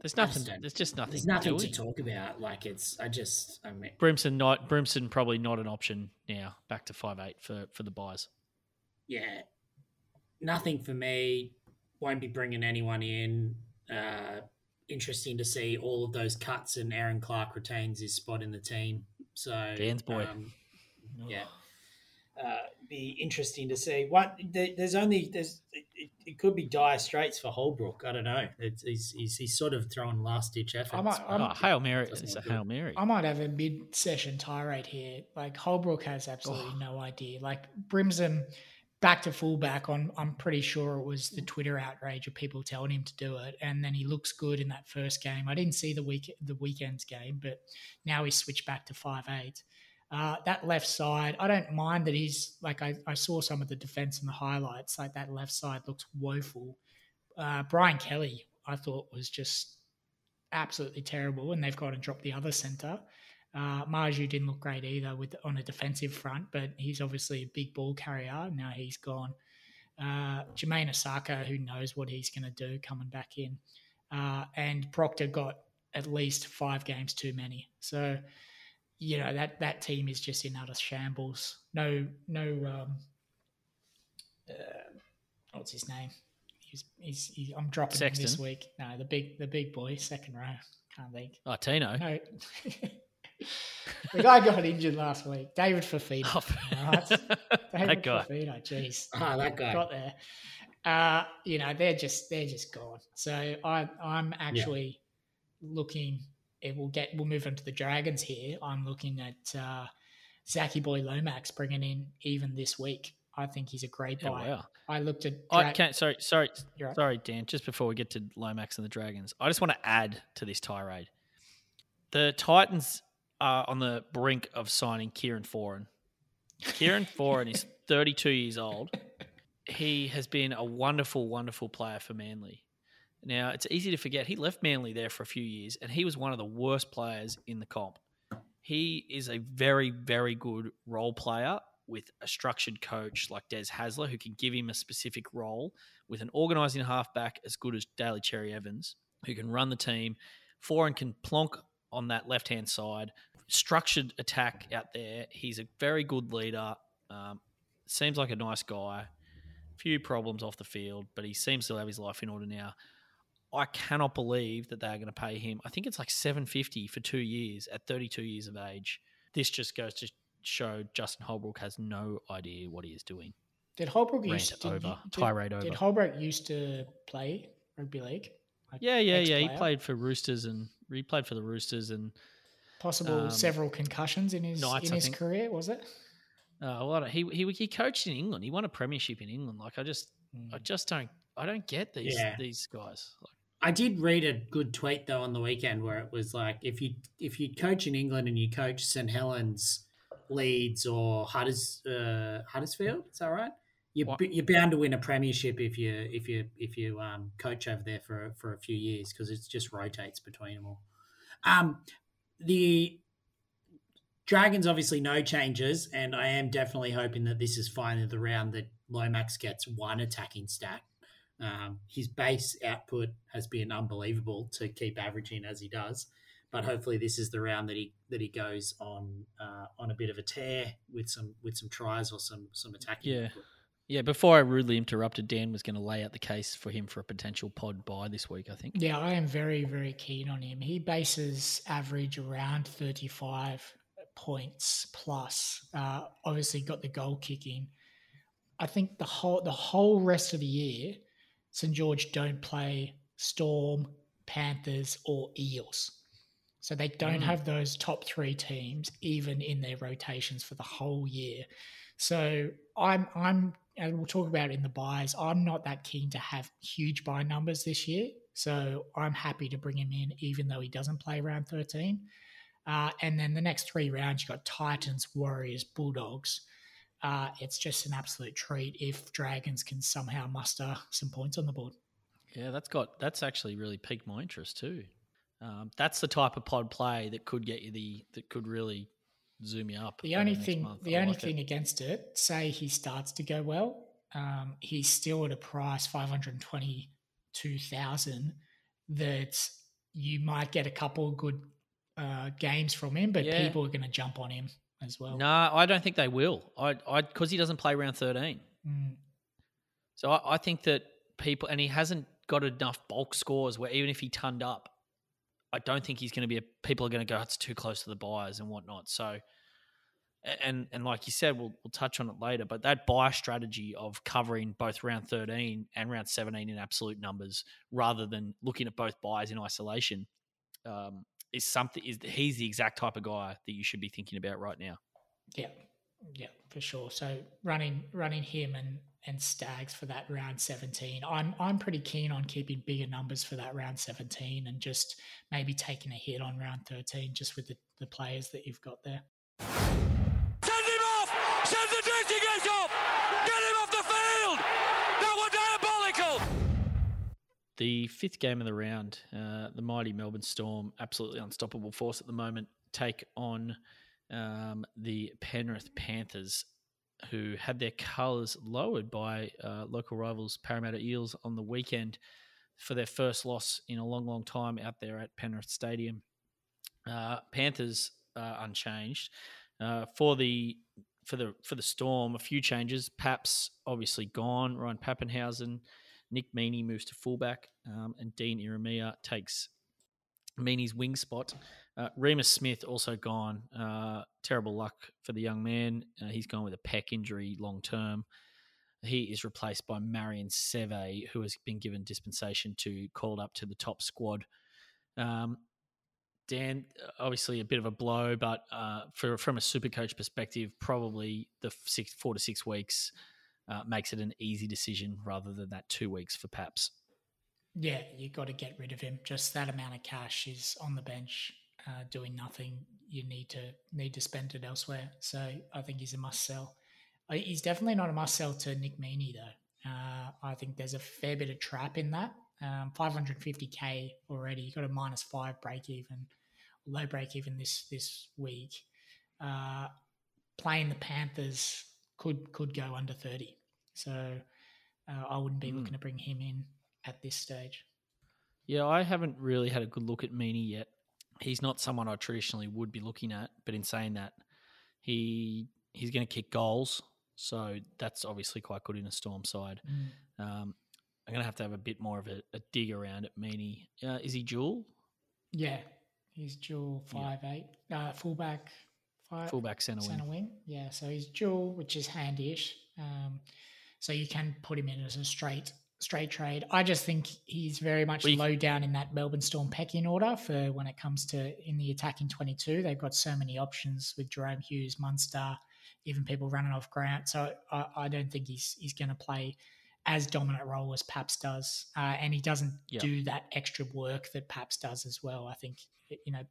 There's nothing. There's just nothing. There's nothing to talk about. Like it's, I just, I mean, Brimson not Brimson probably not an option now. Back to five eight for for the buys. yeah, nothing for me. Won't be bringing anyone in. Uh, interesting to see all of those cuts and Aaron Clark retains his spot in the team. So Dan's boy. um, yeah, uh, be interesting to see. What there's only there's it, it could be dire straits for Holbrook. I don't know. It's, he's, he's he's sort of throwing last ditch efforts. I might- I'm- Oh, hail Mary! It's a hail Mary. I might have a mid-session tirade here. Like Holbrook has absolutely Oh. no idea. Like Brimson back to fullback on I'm pretty sure it was the Twitter outrage of people telling him to do it. And then he looks good in that first game. I didn't see the week the weekend's game, but now he's switched back to five eight. Uh, that left side, I don't mind that he's like I, I saw some of the defense in the highlights. Like that left side looks woeful. Uh, Brian Kelly, I thought was just absolutely terrible, and they've got to drop the other centre. Uh, Marzhew didn't look great either with on a defensive front, but he's obviously a big ball carrier. Now he's gone. Uh, Jamayne Isaako, who knows what he's going to do coming back in, uh, and Proctor got at least five games too many. So, you know that that team is just in utter shambles. No, no. Um, uh, what's his name? He's, he's, he, I'm dropping him this week. No, the big the big boy, second row. Can't think. Oh, Tino. No. [LAUGHS] the guy got injured last week. David Fifita. Oh, Right. [LAUGHS] that David guy. Fifita, jeez. Ah, that guy. Got there. Uh, you know, they're just they're just gone. So I I'm actually looking it will get we'll move on to the Dragons here. I'm looking at uh Zachy Boy Lomax bringing in even this week. I think he's a great Yeah, buy. wow. I looked at I can't. Sorry, sorry, right. sorry, Dan. Just before we get to Lomax and the Dragons, I just want to add to this tirade. The Titans are on the brink of signing Kieran Foran. Kieran [LAUGHS] Foran is 32 years old. He has been a wonderful, wonderful player for Manly. Now it's easy to forget he left Manly there for a few years, and he was one of the worst players in the comp. He is a very, very good role player with a structured coach like Des Hasler who can give him a specific role with an organising halfback as good as Daly Cherry Evans who can run the team. Foran can plonk on that left hand side. Structured attack out there. He's a very good leader. Um, seems like a nice guy. Few problems off the field, but he seems to have his life in order now. I cannot believe that they're going to pay him. I think it's like seven fifty for two years at thirty two years of age. This just goes to show Justin Holbrook has no idea what he is doing. did Holbrook Rant used did, over, did- tirade over. Did Holbrook used to play rugby league? Like Yeah, yeah, yeah. He played for Roosters and he played for the Roosters and possible um, several concussions in his Knights, in his career. Was it? uh, a lot he, he he coached in England. He won a premiership in England. Like I just I Mm. just don't I don't get these Yeah. these guys. Like, I did read a good tweet though on the weekend where it was like if you if you coach in England and you coach St Helens, Leeds or Hudders, uh, Huddersfield, is that right? You're, What? you're bound to win a premiership if you if you if you um, coach over there for for a few years because it just rotates between them all. Um, the Dragons obviously no changes, and I am definitely hoping that this is finally the round that Lomax gets one attacking stat. Um, his base output has been unbelievable to keep averaging as he does, but hopefully this is the round that he that he goes on uh, on a bit of a tear with some with some tries or some some attacking. Yeah. output. Yeah, before I rudely interrupted, Dan was going to lay out the case for him for a potential pod buy this week. I think. Yeah, I am very, very keen on him. He bases average around 35 points plus. Uh, obviously, got the goal kicking. I think the whole the whole rest of the year, St George don't play Storm, Panthers, or Eels. So they don't Mm. have those top three teams even in their rotations for the whole year. So I'm I'm and we'll talk about in the byes. I'm not that keen to have huge bye numbers this year, so I'm happy to bring him in, even though he doesn't play round 13. Uh, and then the next three rounds, you've got Titans, Warriors, Bulldogs. Uh, it's just an absolute treat if Dragons can somehow muster some points on the board. Yeah, that's got that's actually really piqued my interest too. Um, that's the type of pod play that could get you the that could really zoom you up. The only thing, month. the I only like thing it. against it, say he starts to go well, um, he's still at a price five hundred twenty two thousand that you might get a couple of good uh, games from him, but yeah. people are going to jump on him as well. No, I don't think they will. I, I, because he doesn't play round thirteen. Mm. So I, I think that people, and he hasn't got enough bulk scores where even if he turned up, I don't think he's going to be. A, people are going to go, it's too close to the buyers and whatnot. So, and and like you said, we'll we'll touch on it later. But that bye strategy of covering both round thirteen and round seventeen in absolute numbers, rather than looking at both byes in isolation, um, is something. Is he's the exact type of guy that you should be thinking about right now. Yeah, yeah, for sure. So running running him and and Staggs for that round 17. I'm I'm pretty keen on keeping bigger numbers for that round 17 and just maybe taking a hit on round 13 just with the, the players that you've got there. Send him off! Send the dirty gate off! Get him off the field! That was diabolical! The fifth game of the round, uh, the mighty Melbourne Storm, absolutely unstoppable force at the moment, take on um, the Penrith Panthers who had their colours lowered by uh, local rivals Parramatta Eels on the weekend for their first loss in a long, long time out there at Penrith Stadium. Uh, Panthers uh, unchanged for the for the for the Storm. A few changes. Paps obviously gone. Ryan Papenhuyzen, Nick Meaney moves to fullback, um, and Dean Ieremia takes Meaney's wing spot. Uh, Reimis Smith also gone. Uh, terrible luck for the young man. Uh, he's gone with a pec injury long term. He is replaced by Marion Seve, who has been given dispensation to called up to the top squad. Um, Dan, obviously a bit of a blow, but uh, for, from a super coach perspective, probably the six, four to six weeks uh, makes it an easy decision rather than that two weeks for Paps. Yeah, you got to get rid of him. Just that amount of cash is on the bench uh, doing nothing, you need to need to spend it elsewhere. So I think he's a must sell. He's definitely not a must sell to Nick Meaney though. Uh, I think there's a fair bit of trap in that. Um, 550k already. You got a minus five break even, low break even this this week. Uh, playing the Panthers could could go under 30. So uh, I wouldn't be mm. looking to bring him in at this stage. Yeah, I haven't really had a good look at Meaney yet he's not someone I traditionally would be looking at. But in saying that, he he's going to kick goals, so that's obviously quite good in a Storm side. Mm. Um, I'm going to have to have a bit more of a, a dig around at Meaney. Uh, is he dual? Yeah, he's dual five yeah. eight uh, fullback. Five, fullback center, center wing. wing. Yeah, so he's dual, which is handyish. Um, so you can put him in as a straight straight trade. I just think he's very much we, low down in that Melbourne Storm pecking order for when it comes to in the attacking 22. They've got so many options with Jahrome Hughes, Munster, even people running off Grant. So I, I don't think he's he's going to play as dominant role as Paps does, uh, and he doesn't do that extra work that Paps does as well. I think you know,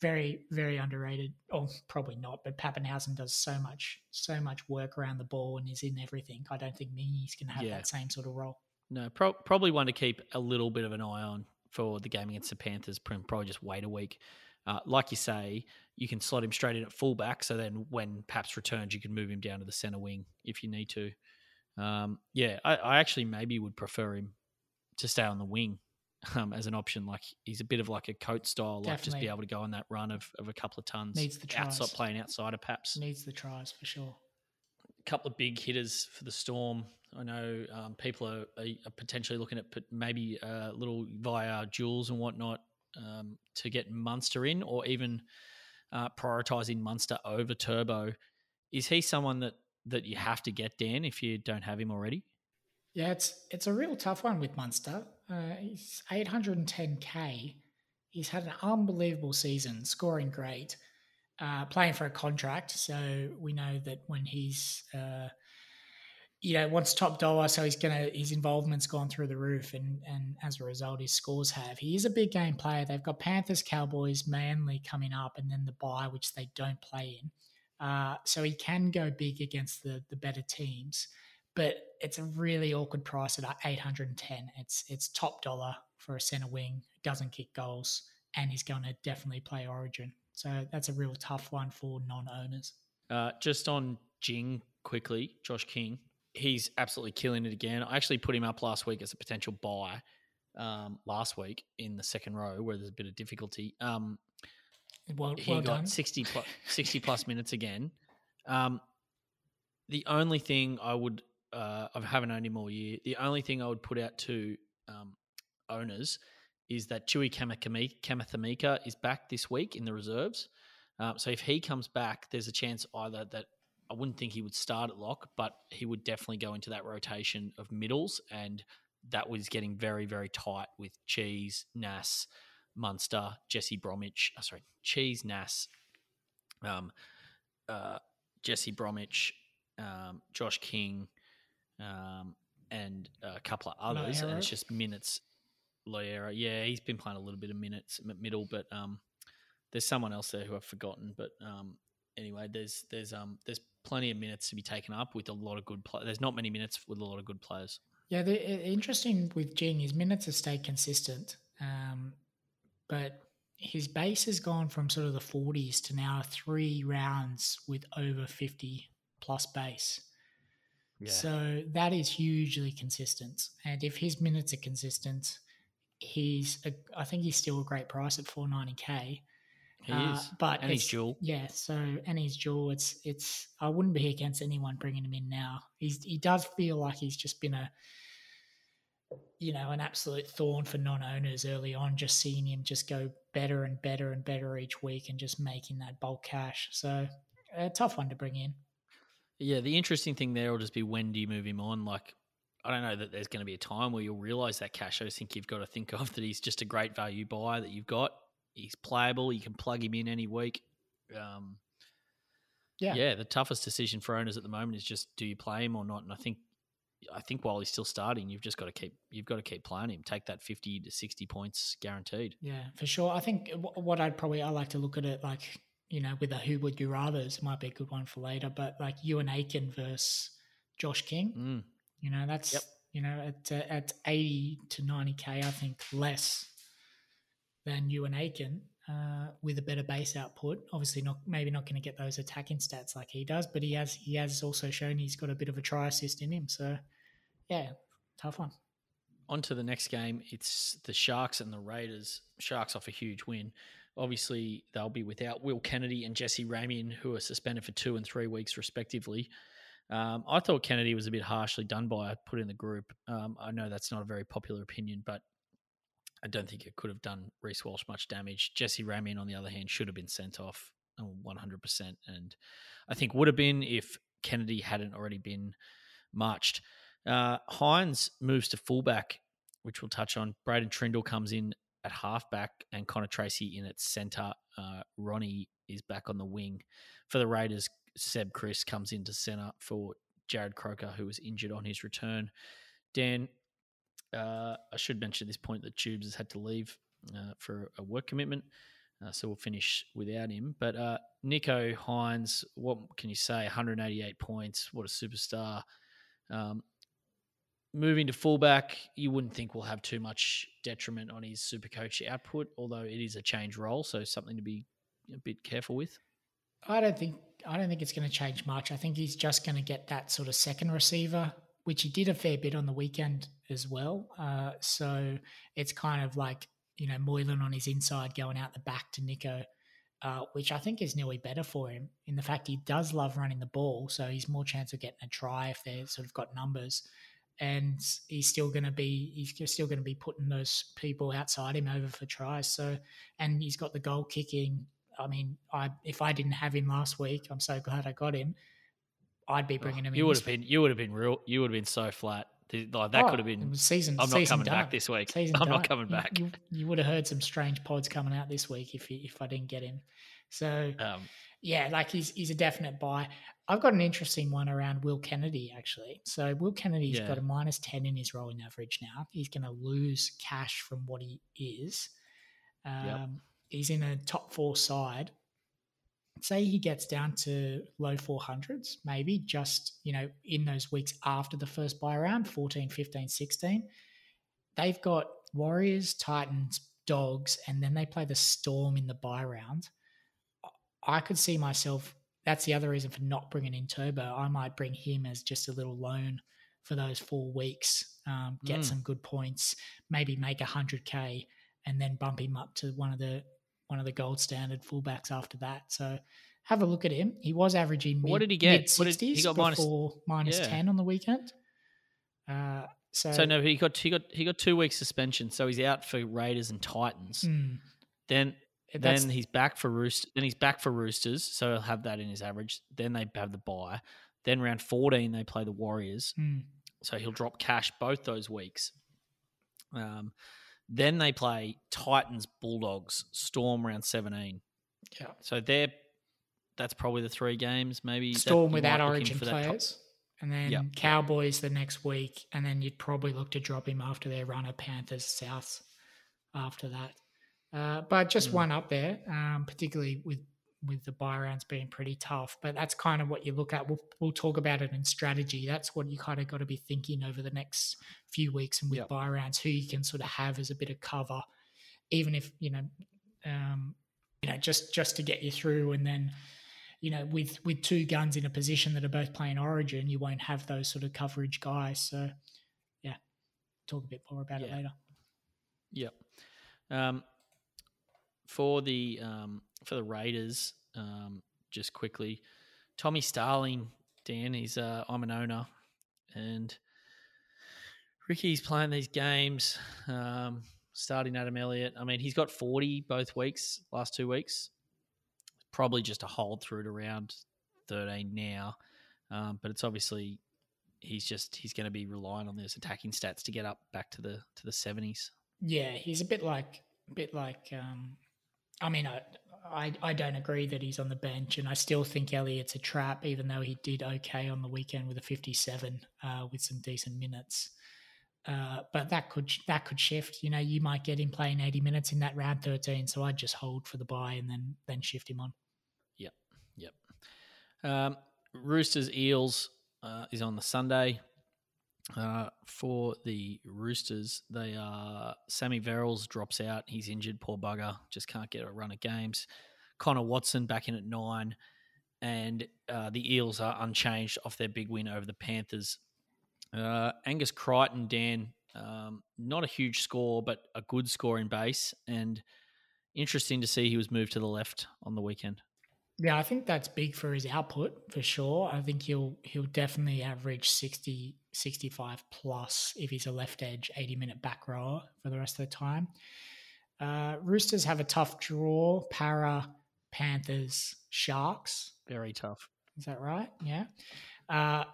very very underrated, or probably not. But Papenhuyzen does so much so much work around the ball and is in everything. I don't think Meaney's going to have yeah. that same sort of role. No, pro- probably one to keep a little bit of an eye on for the game against the Panthers. Probably just wait a week. Uh, like you say, you can slot him straight in at fullback. So then when Paps returns, you can move him down to the centre wing if you need to. Um, yeah, I, I, actually maybe would prefer him to stay on the wing [LAUGHS] um, as an option. Like he's a bit of like a coat style, like just be able to go on that run of, of a couple of tons. Needs the tries. Outside, playing outside of Paps. Needs the tries for sure. A couple of big hitters for the Storm. I know um, people are, are, potentially looking at maybe a uh, little via duels and whatnot um, to get Munster in, or even uh, prioritizing Munster over Turbo. Is he someone that that you have to get Dan if you don't have him already? Yeah, it's it's a real tough one with Munster. Uh, he's 810k. He's had an unbelievable season, scoring great, uh, playing for a contract. So we know that when he's uh, you know, wants top dollar, so he's gonna his involvement's gone through the roof, and and as a result, his scores have. He is a big game player. They've got Panthers, Cowboys, Manly coming up, and then the bye, which they don't play in. Uh, so he can go big against the the better teams, but it's a really awkward price at 810. It's it's top dollar for a center wing, doesn't kick goals, and he's going to definitely play Origin. So that's a real tough one for non-owners. Uh, just on Jing quickly, Josh King he's absolutely killing it again. I actually put him up last week as a potential buy um, last week in the second row where there's a bit of difficulty. Um, well, he well got done. 60 plus, [LAUGHS] 60 plus minutes again. Um, the only thing I would, uh, I haven't owned him all year. The only thing I would put out to um, owners is that Chewy Kamikamica is back this week in the reserves. Um, so if he comes back, there's a chance either that I wouldn't think he would start at lock, but he would definitely go into that rotation of middles, and that was getting very, very tight with Cheese, Nass, Munster, Jesse Bromwich. Oh, sorry, Cheese, Nass, um, uh, Jesse Bromwich, um, Josh King, um, and a couple of others, and it's just minutes. Loiero, yeah, he's been playing a little bit of minutes at middle, but um, there's someone else there who I've forgotten. But um, anyway, there's there's um there's plenty of minutes to be taken up with a lot of good players. There's not many minutes with a lot of good players. Yeah, the interesting with Jing, his minutes have stayed consistent, um, but his base has gone from sort of the 40s to now three rounds with over 50 plus base. Yeah. So that is hugely consistent. And if his minutes are consistent, he's a, I think he's still a great price at 490k. He uh, is, but and he's dual. Yeah, so and he's dual. It's it's. I wouldn't be against anyone bringing him in now. He's he does feel like he's just been a, you know, an absolute thorn for non-owners early on. Just seeing him just go better and better and better each week, and just making that bulk cash. So a tough one to bring in. Yeah, the interesting thing there will just be when do you move him on? Like, I don't know that there's going to be a time where you'll realize that cash. I just think you've got to think of that he's just a great value buy that you've got he's playable. You can plug him in any week. Um, yeah, yeah. The toughest decision for owners at the moment is just do you play him or not? And I think, I think while he's still starting, you've just got to keep you've got to keep playing him. Take that fifty to sixty points guaranteed. Yeah, for sure. I think what I'd probably I like to look at it like you know with a who would you rather's might be a good one for later. But like Euan Aitken versus Josh King, mm. You know that's yep. you know at uh, at eighty to ninety k, I think less than Euan Aitken uh, with a better base output. Obviously, not maybe not going to get those attacking stats like he does, but he has he has also shown he's got a bit of a try assist in him. So, yeah, tough one. On to the next game. It's the Sharks and the Raiders. Sharks off a huge win. Obviously, they'll be without Will Kennedy and Jesse Ramien, who are suspended for two and three weeks, respectively. Um, I thought Kennedy was a bit harshly done by. I put in the group. Um, I know that's not a very popular opinion, but I don't think it could have done Reece Walsh much damage. Jesse Ramien, on the other hand, should have been sent off 100%. And I think would have been if Kennedy hadn't already been marched. Uh, Hynes moves to fullback, which we'll touch on. Braydon Trindall comes in at halfback and Connor Tracey in at centre. Uh, Ronnie is back on the wing. For the Raiders, Seb Kris comes into centre for Jarrod Croker, who was injured on his return. Dan, uh, I should mention at this point that Tubes has had to leave uh, for a work commitment. Uh, so we'll finish without him. But uh, Nicho Hynes, what can you say? 188 points. What a superstar. Um, moving to fullback, you wouldn't think we'll have too much detriment on his super coach output, although it is a change role, so something to be a bit careful with. I don't think I don't think it's going to change much. I think he's just going to get that sort of second receiver which he did a fair bit on the weekend as well. Uh, so it's kind of like, you know, Moylan on his inside going out the back to Nicho, uh, which I think is nearly better for him in the fact he does love running the ball. So he's more chance of getting a try if they've sort of got numbers. And he's still going to be he's still going to be putting those people outside him over for tries. So and he's got the goal kicking. I mean, I if I didn't have him last week, I'm so glad I got him. I'd be bringing him. You would have been. You would have been real. You would have been so flat. Like that oh, could have been season. I'm not coming done. back this week. Season I'm done. not coming back. You, you, you, would have heard some strange pods coming out this week if if I didn't get him. So Um, yeah, like he's he's a definite buy. I've got an interesting one around Will Kennedy actually. So Will Kennedy's Yeah. got a minus ten in his rolling average now. He's going to lose cash from what he is. Um, He's in a top four side. Say he gets down to low 400s, maybe just, you know, in those weeks after the first bye round, 14, 15, 16. They've got Warriors, Titans, Dogs, and then they play the Storm in the bye round. I could see myself. That's the other reason for not bringing in Turbo. I might bring him as just a little loan for those four weeks, um, get Mm. some good points, maybe make a hundred k, and then bump him up to one of the one of the gold standard fullbacks after that. So have a look at him. He was averaging. What did he get? What did- he got minus- before minus Yeah. ten on the weekend. Uh, so, so no, he got he got he got two weeks suspension, so he's out for Raiders and Titans. mm, Then then he's back for Roost. Then he's back for Roosters, so he'll have that in his average. Then they have the bye. Then round fourteen they play the Warriors, mm, so he'll drop cash both those weeks. Um, then they play Titans, Bulldogs, Storm round seventeen. yeah. So they're that's probably the three games. Maybe Storm without might look in Origin for that top- players, and then Yep. Cowboys the next week, and then you'd probably look to drop him after their run of Panthers South after that. Uh, but just Mm. one up there, um, particularly with with the bye rounds being pretty tough. But that's kind of what you look at. We'll, we'll talk about it in strategy. That's what you kind of got to be thinking over the next few weeks and with Yep. bye rounds, who you can sort of have as a bit of cover, even if you know, um, you know, just just to get you through, and then you know, with with two guns in a position that are both playing Origin, you won't have those sort of coverage guys. So, yeah, talk a bit more about it later. Yep. Um, for the um, for the Raiders, um, just quickly, Tommy Starling, Dan, he's uh, I'm an owner, and Ricky's playing these games. Um, starting Adam Elliott. I mean, he's got 40 both weeks, last two weeks. Probably just a hold through to round 13 now, um, but it's obviously he's just he's going to be relying on those attacking stats to get up back to the to the 70s. Yeah, he's a bit like a bit like. Um, I mean, I, I I don't agree that he's on the bench, and I still think Elliott's a trap, even though he did okay on the weekend with a fifty-seven uh, with some decent minutes. Uh, but that could that could shift. You know, you might get him playing eighty minutes in that round thirteen, so I'd just hold for the bye and then then shift him on. Yep, Um, Roosters Eels uh, is on the Sunday. Uh, for the Roosters, they are Sammy Verrills drops out. He's injured, poor bugger. Just can't get a run of games. Connor Watson back in at nine, and uh, the Eels are unchanged off their big win over the Panthers. Uh, Angus Crichton, Dan, um, not a huge score, but a good score in base, and interesting to see he was moved to the left on the weekend. Yeah, I think that's big for his output for sure. I think he'll he'll definitely average 60, 65 plus if he's a left edge 80 minute back rower for the rest of the time. Uh, Roosters have a tough draw. Para, Panthers, Sharks. Very tough. Is that right? Yeah. Uh,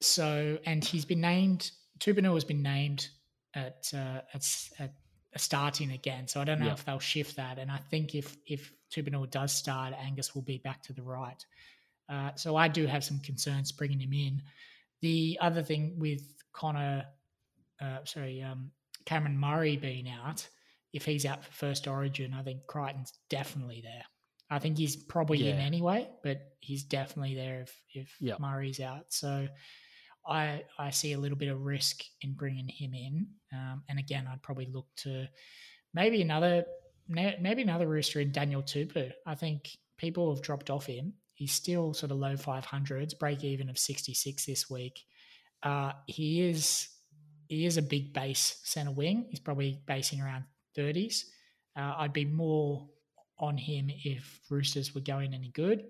so, and he's been named, Tubino has been named at, uh, at, at starting again. So I don't know Yeah. if they'll shift that. And I think if, if Tubino does start, Angus will be back to the right. Uh, so I do have some concerns bringing him in. The other thing with Connor, uh, sorry, um, Cameron Murray being out, if he's out for first origin, I think Crichton's definitely there. I think he's probably in anyway, but he's definitely there if if Yep. Murray's out. So I I see a little bit of risk in bringing him in. Um, and again, I'd probably look to maybe another maybe another rooster in Daniel Tupu. I think people have dropped off him. He's still sort of low 500s, break even of 66 this week. Uh, he is he is a big base center wing. He's probably basing around 30s. Uh, I'd be more on him if Roosters were going any good,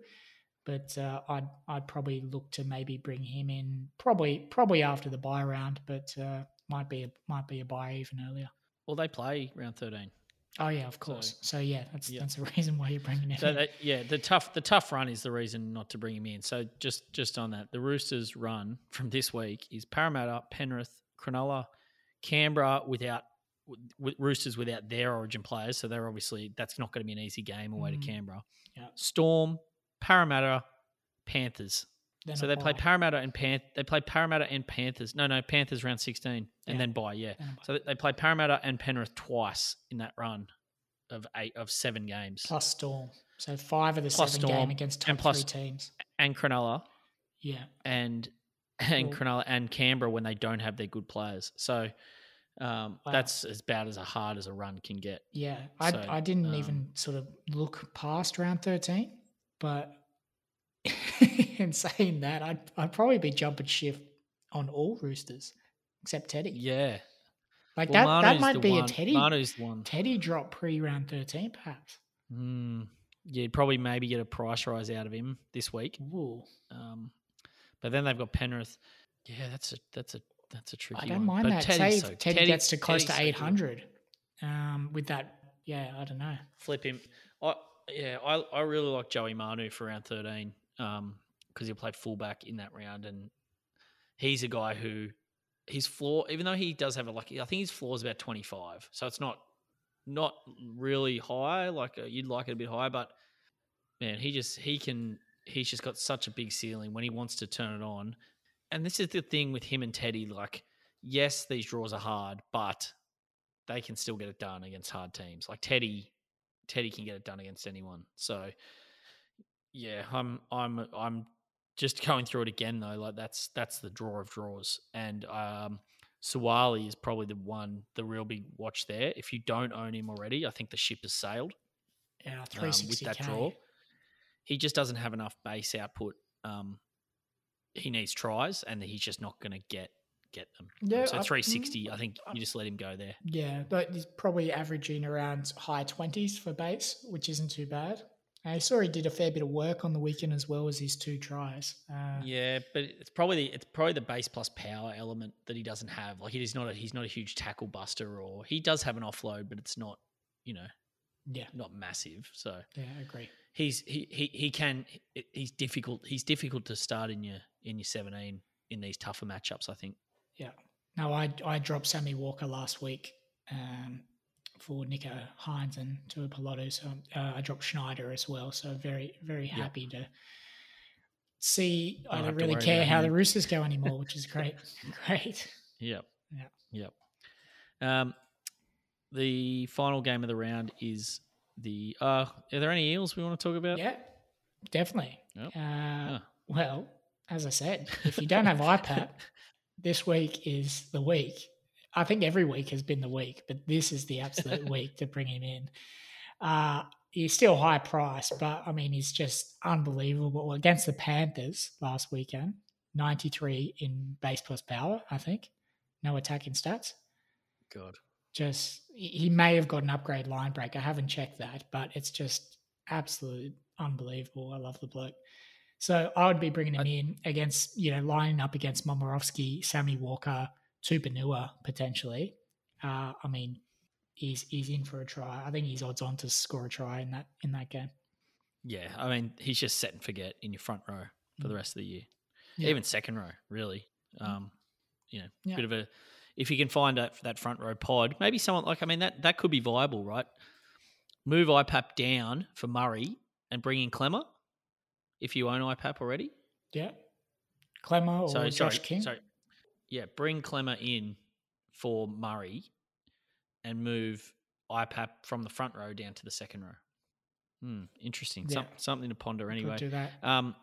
but uh, I'd I'd probably look to maybe bring him in probably probably after the bye round, but uh, might be a, might be a buy even earlier. Well, they play round thirteen. Oh yeah, of course. So, yeah, that's yeah. that's the [LAUGHS] reason why you're bringing him So in. that, yeah, the tough the tough run is the reason not to bring him in. So just just on that, the Roosters' run from this week is Parramatta, Penrith, Cronulla, Canberra without with Roosters without their Origin players, so they're obviously that's not going to be an easy game away Mm. to Canberra. Yeah. Storm, Parramatta, Panthers. Then so they play. Parramatta and Pan. They play Parramatta and Panthers. No, no, Panthers round sixteen, and Yeah. then bye. Yeah. Then. So they play Parramatta and Penrith twice in that run of eight of seven games, plus Storm. So five of the Plus seven Storm game against top and plus- three teams. and Cronulla Yeah. and [LAUGHS] and Well- Cronulla and Canberra when they don't have their good players. So um, Wow. that's as bad as a hard as a run can get. Yeah, I, So, I didn't um, even sort of look past round 13, but [LAUGHS] [LAUGHS] in saying that, I'd, I'd probably be jumping shift on all Roosters except Teddy. Yeah, Like Well, that, that might be one- a Teddy, Manu's one. Teddy drop pre round 13, perhaps. Mm, you'd probably maybe get a price rise out of him this week. Ooh, Um, but then they've got Penrith. Yeah, that's a that's a that's a tricky I don't one. mind But that. Teddy's Say so- Teddy, Teddy- gets to close Teddy's to so 800 um, with that. Yeah, I don't know. flip him. I yeah, I I really like Joey Manu for round thirteen because he played fullback in that round, and he's a guy who his floor, even though he does have a lucky, I think his floor is about twenty five, so it's not not really high. Like uh, you'd like it a bit higher, but man, he just he can he's just got such a big ceiling when he wants to turn it on. And this is the thing with him and Teddy. Like, yes, these draws are hard, but they can still get it done against hard teams. Like Teddy, Teddy can get it done against anyone. So, yeah, I'm I'm I'm just going through it again though. Like that's that's the draw of draws, and um, Suaalii is probably the one, the real big watch there. If you don't own him already, I think the ship has sailed Yeah, um, with that draw. He just doesn't have enough base output. Um, he needs tries, and he's just not going to get get them. Yeah, so 360. I mm, think you just let him go there. Yeah, but he's probably averaging around high 20s for base, which isn't too bad. I saw he did a fair bit of work on the weekend as well as his two tries. Uh, Yeah, but it's probably the, it's probably the base plus power element that he doesn't have. Like he's not a he's not a huge tackle buster, or he does have an offload, but it's not you know yeah, not massive. So yeah, I agree. he's he he, he can he's difficult. He's difficult to start in your in your seventeen in these tougher matchups. I think. Yeah. No, I I dropped Sammy Walker last week um, for Nicho Hynes and Tuipulotu. So uh, I dropped Schneider as well. So very very Yeah. happy to see. I don't really care how him. the Roosters go anymore, which is great. [LAUGHS] [LAUGHS] great. Yep. Yeah. Yep. Um, the final game of the round is the. Uh, are there any eels we want to talk about? Yeah, definitely. Yep. Uh, Well, as I said, if you don't [LAUGHS] have IPAP, this week is the week. I think every week has been the week, but this is the absolute [LAUGHS] week to bring him in. Uh, he's still high price, but I mean, he's just unbelievable. Against the Panthers last weekend, 93 in base plus power, I think. No attacking stats. God. Just, he he may have got an upgrade line break. I haven't checked that, but it's just absolute unbelievable. I love the bloke. So I would be bringing him in against, you know, lining up against Momorowski, Sammy Walker, Tupouniua potentially. Uh, I mean, he's he's in for a try. I think he's odds on to score a try in that in that game. Yeah, I mean, he's just set and forget in your front row for the Mm. rest of the year. Yeah. Even second row, really. Um, you know, Yeah. bit of a if you can find that that front row pod, maybe someone like I mean that that could be viable, right? Move IPAP down for Murray and bring in Klemmer if you own IPAP already. Yeah, Klemmer or so Josh sorry, King. sorry. Yeah, bring Klemmer in for Murray and move IPAP from the front row down to the second row. Hmm, interesting. Some, something to ponder Could anyway. do that. Um,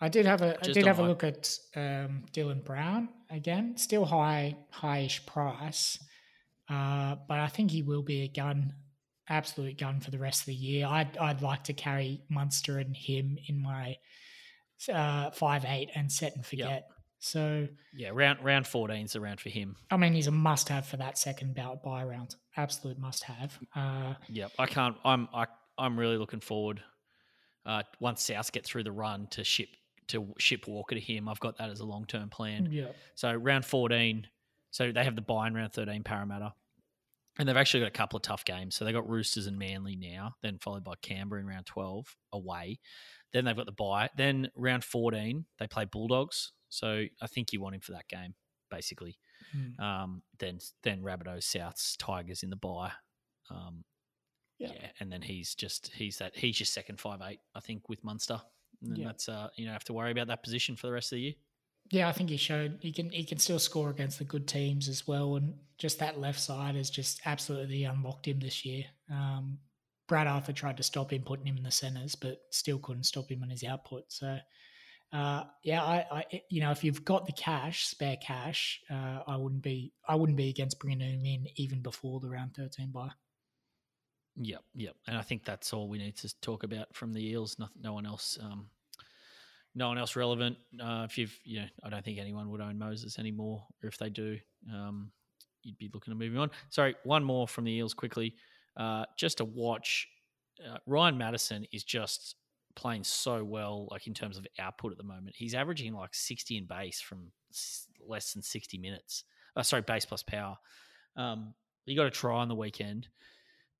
I did have a I did have a look at um, Dylan Brown again. Still high, highish price, uh, but I think he will be a gun, absolute gun for the rest of the year. I'd I'd like to carry Munster and him in my uh, five eight and set and forget. So yeah, round round 14 is the round for him. I mean, he's a must have for that second bout bye round. Absolute must have. Uh, Yep, I can't. I'm I, I'm really looking forward. Uh, once South get through the run to ship to ship Walker to him, I've got that as a long term plan. yeah, So round 14, so they have the bye in round 13 Parramatta. And they've actually got a couple of tough games. So they've got Roosters and Manly now, then followed by Canberra in round 12 away. Then they've got the bye. Then round 14, they play Bulldogs. So I think you want him for that game, basically. Mm. Um, then then Rabbitohs, Souths, Tigers in the bye. Um, Yeah. yeah. and then he's just he's that he's your second five eight, I think, with Munster. And Yeah. that's uh you don't have to worry about that position for the rest of the year. Yeah, I think he showed he can he can still score against the good teams as well, and just that left side has just absolutely unlocked him this year. Um, Brad Arthur tried to stop him, putting him in the centres, but still couldn't stop him on his output. So, uh, yeah, I, I, you know, if you've got the cash, spare cash, uh, I wouldn't be I wouldn't be against bringing him in even before the round thirteen bye. Yep, yep. And I think that's all we need to talk about from the Eels. No, no one else, um, no one else relevant. Uh, if you've, you know, I don't think anyone would own Moses anymore, or if they do, um, you'd be looking to moving on. Sorry, one more from the Eels quickly. Uh, just to watch, uh, Ryan Matterson is just playing so well, like in terms of output at the moment. He's averaging like sixty in base from s- less than sixty minutes. Uh, sorry, base plus power. Um, he got a try on the weekend,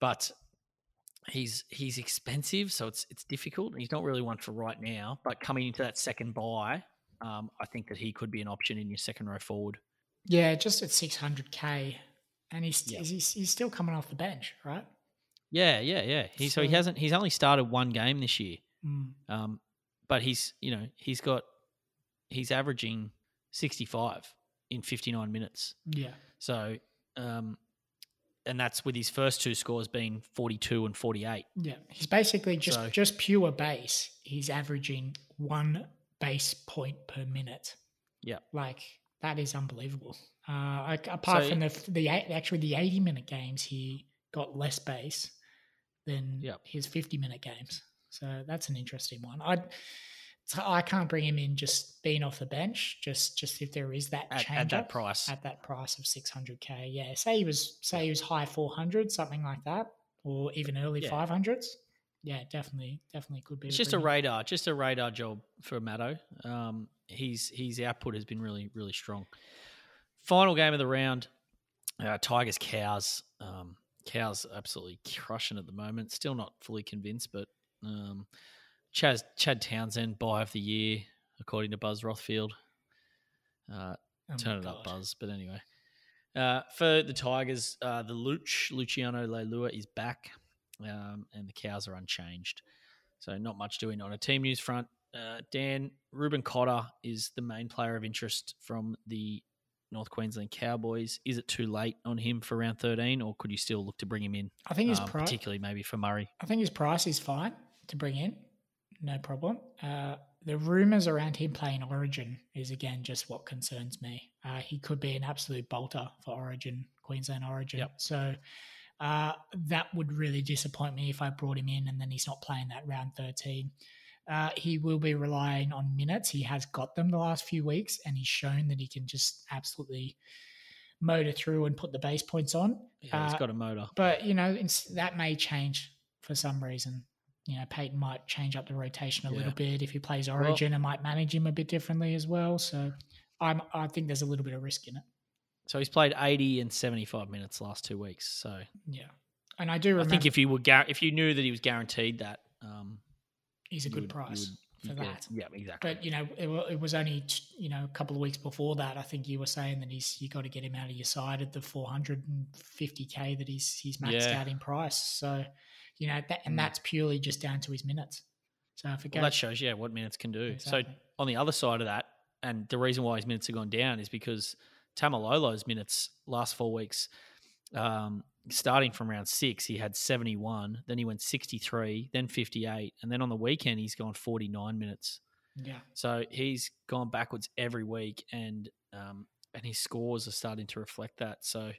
but he's he's expensive, so it's it's difficult. He's not really one for right now, but coming into that second bye, um, I think that he could be an option in your second row forward. Yeah, just at six hundred k, and he's, Yeah. he's he's still coming off the bench, right? Yeah, yeah, yeah. He so he hasn't he's only started one game this year, Mm. um, but he's you know he's got he's averaging sixty five in fifty nine minutes. Yeah. So, um, and that's with his first two scores being forty two and forty eight. Yeah, he's basically just So- just pure base. He's averaging one base point per minute. Yeah. like that is unbelievable. Uh, like, apart So- from the the eight- actually the eighty minute games, he got less base than Yep. his fifty minute games. So that's an interesting one. I I can't bring him in just being off the bench. Just just if there is that At- at change that price. at that price of six hundred k. Yeah, say he was say he was high four hundred, something like that, or even early Yeah. five hundreds. Yeah, definitely, definitely could be. It's just a bring in. radar, just a radar job for Matto. Um, he's his output has been really, really strong. Final game of the round, uh, Tigers Cows. Um, Cows absolutely crushing at the moment. Still not fully convinced, but um, Chaz, Chad Townsend buy of the year according to Buzz Rothfield. Uh, Oh turn it up, Buzz. But anyway, uh, for the Tigers, uh, the Luch Luciano Leilua is back, um, and the Cows are unchanged. So not much doing on a team news front. Uh, Dan Reuben Cotter is the main player of interest from the North Queensland Cowboys. Is it too late on him for round thirteen, or could you still look to bring him in? I think his um, price. particularly maybe for Murray. I think his price is fine to bring in, no problem. Uh, the rumors around him playing Origin is again just what concerns me. Uh, he could be an absolute bolter for Origin, Queensland Origin. Yep. So uh, that would really disappoint me if I brought him in and then he's not playing that round thirteen. Uh, he will be relying on minutes. He has got them the last few weeks, and he's shown that he can just absolutely motor through and put the base points on. Yeah, he's Uh, got a motor. But you know, that may change for some reason. You know, Payten might change up the rotation a Yeah. little bit if he plays Well- Origin, and might manage him a bit differently as well. So, I'm I think there's a little bit of risk in it. So he's played eighty and seventy-five minutes last two weeks. So Yeah, and I do I think if you were gar- if you knew that he was guaranteed that, um, he's a good would- price would- for that. Yeah, exactly. But you know, it, it was only you know a couple of weeks before that. I think you were saying that he's you got to get him out of your side at the 450k that he's he's maxed Yeah. out in price. So, you know, that, and Mm. that's purely just down to his minutes. So if it well, that shows yeah what minutes can do. Exactly. So on the other side of that, and the reason why his minutes have gone down is because Taumalolo's minutes last four weeks, um, starting from round six, he had 71, then he went 63, then 58, and then on the weekend he's gone 49 minutes. yeah, So he's gone backwards every week, and um, and his scores are starting to reflect that. So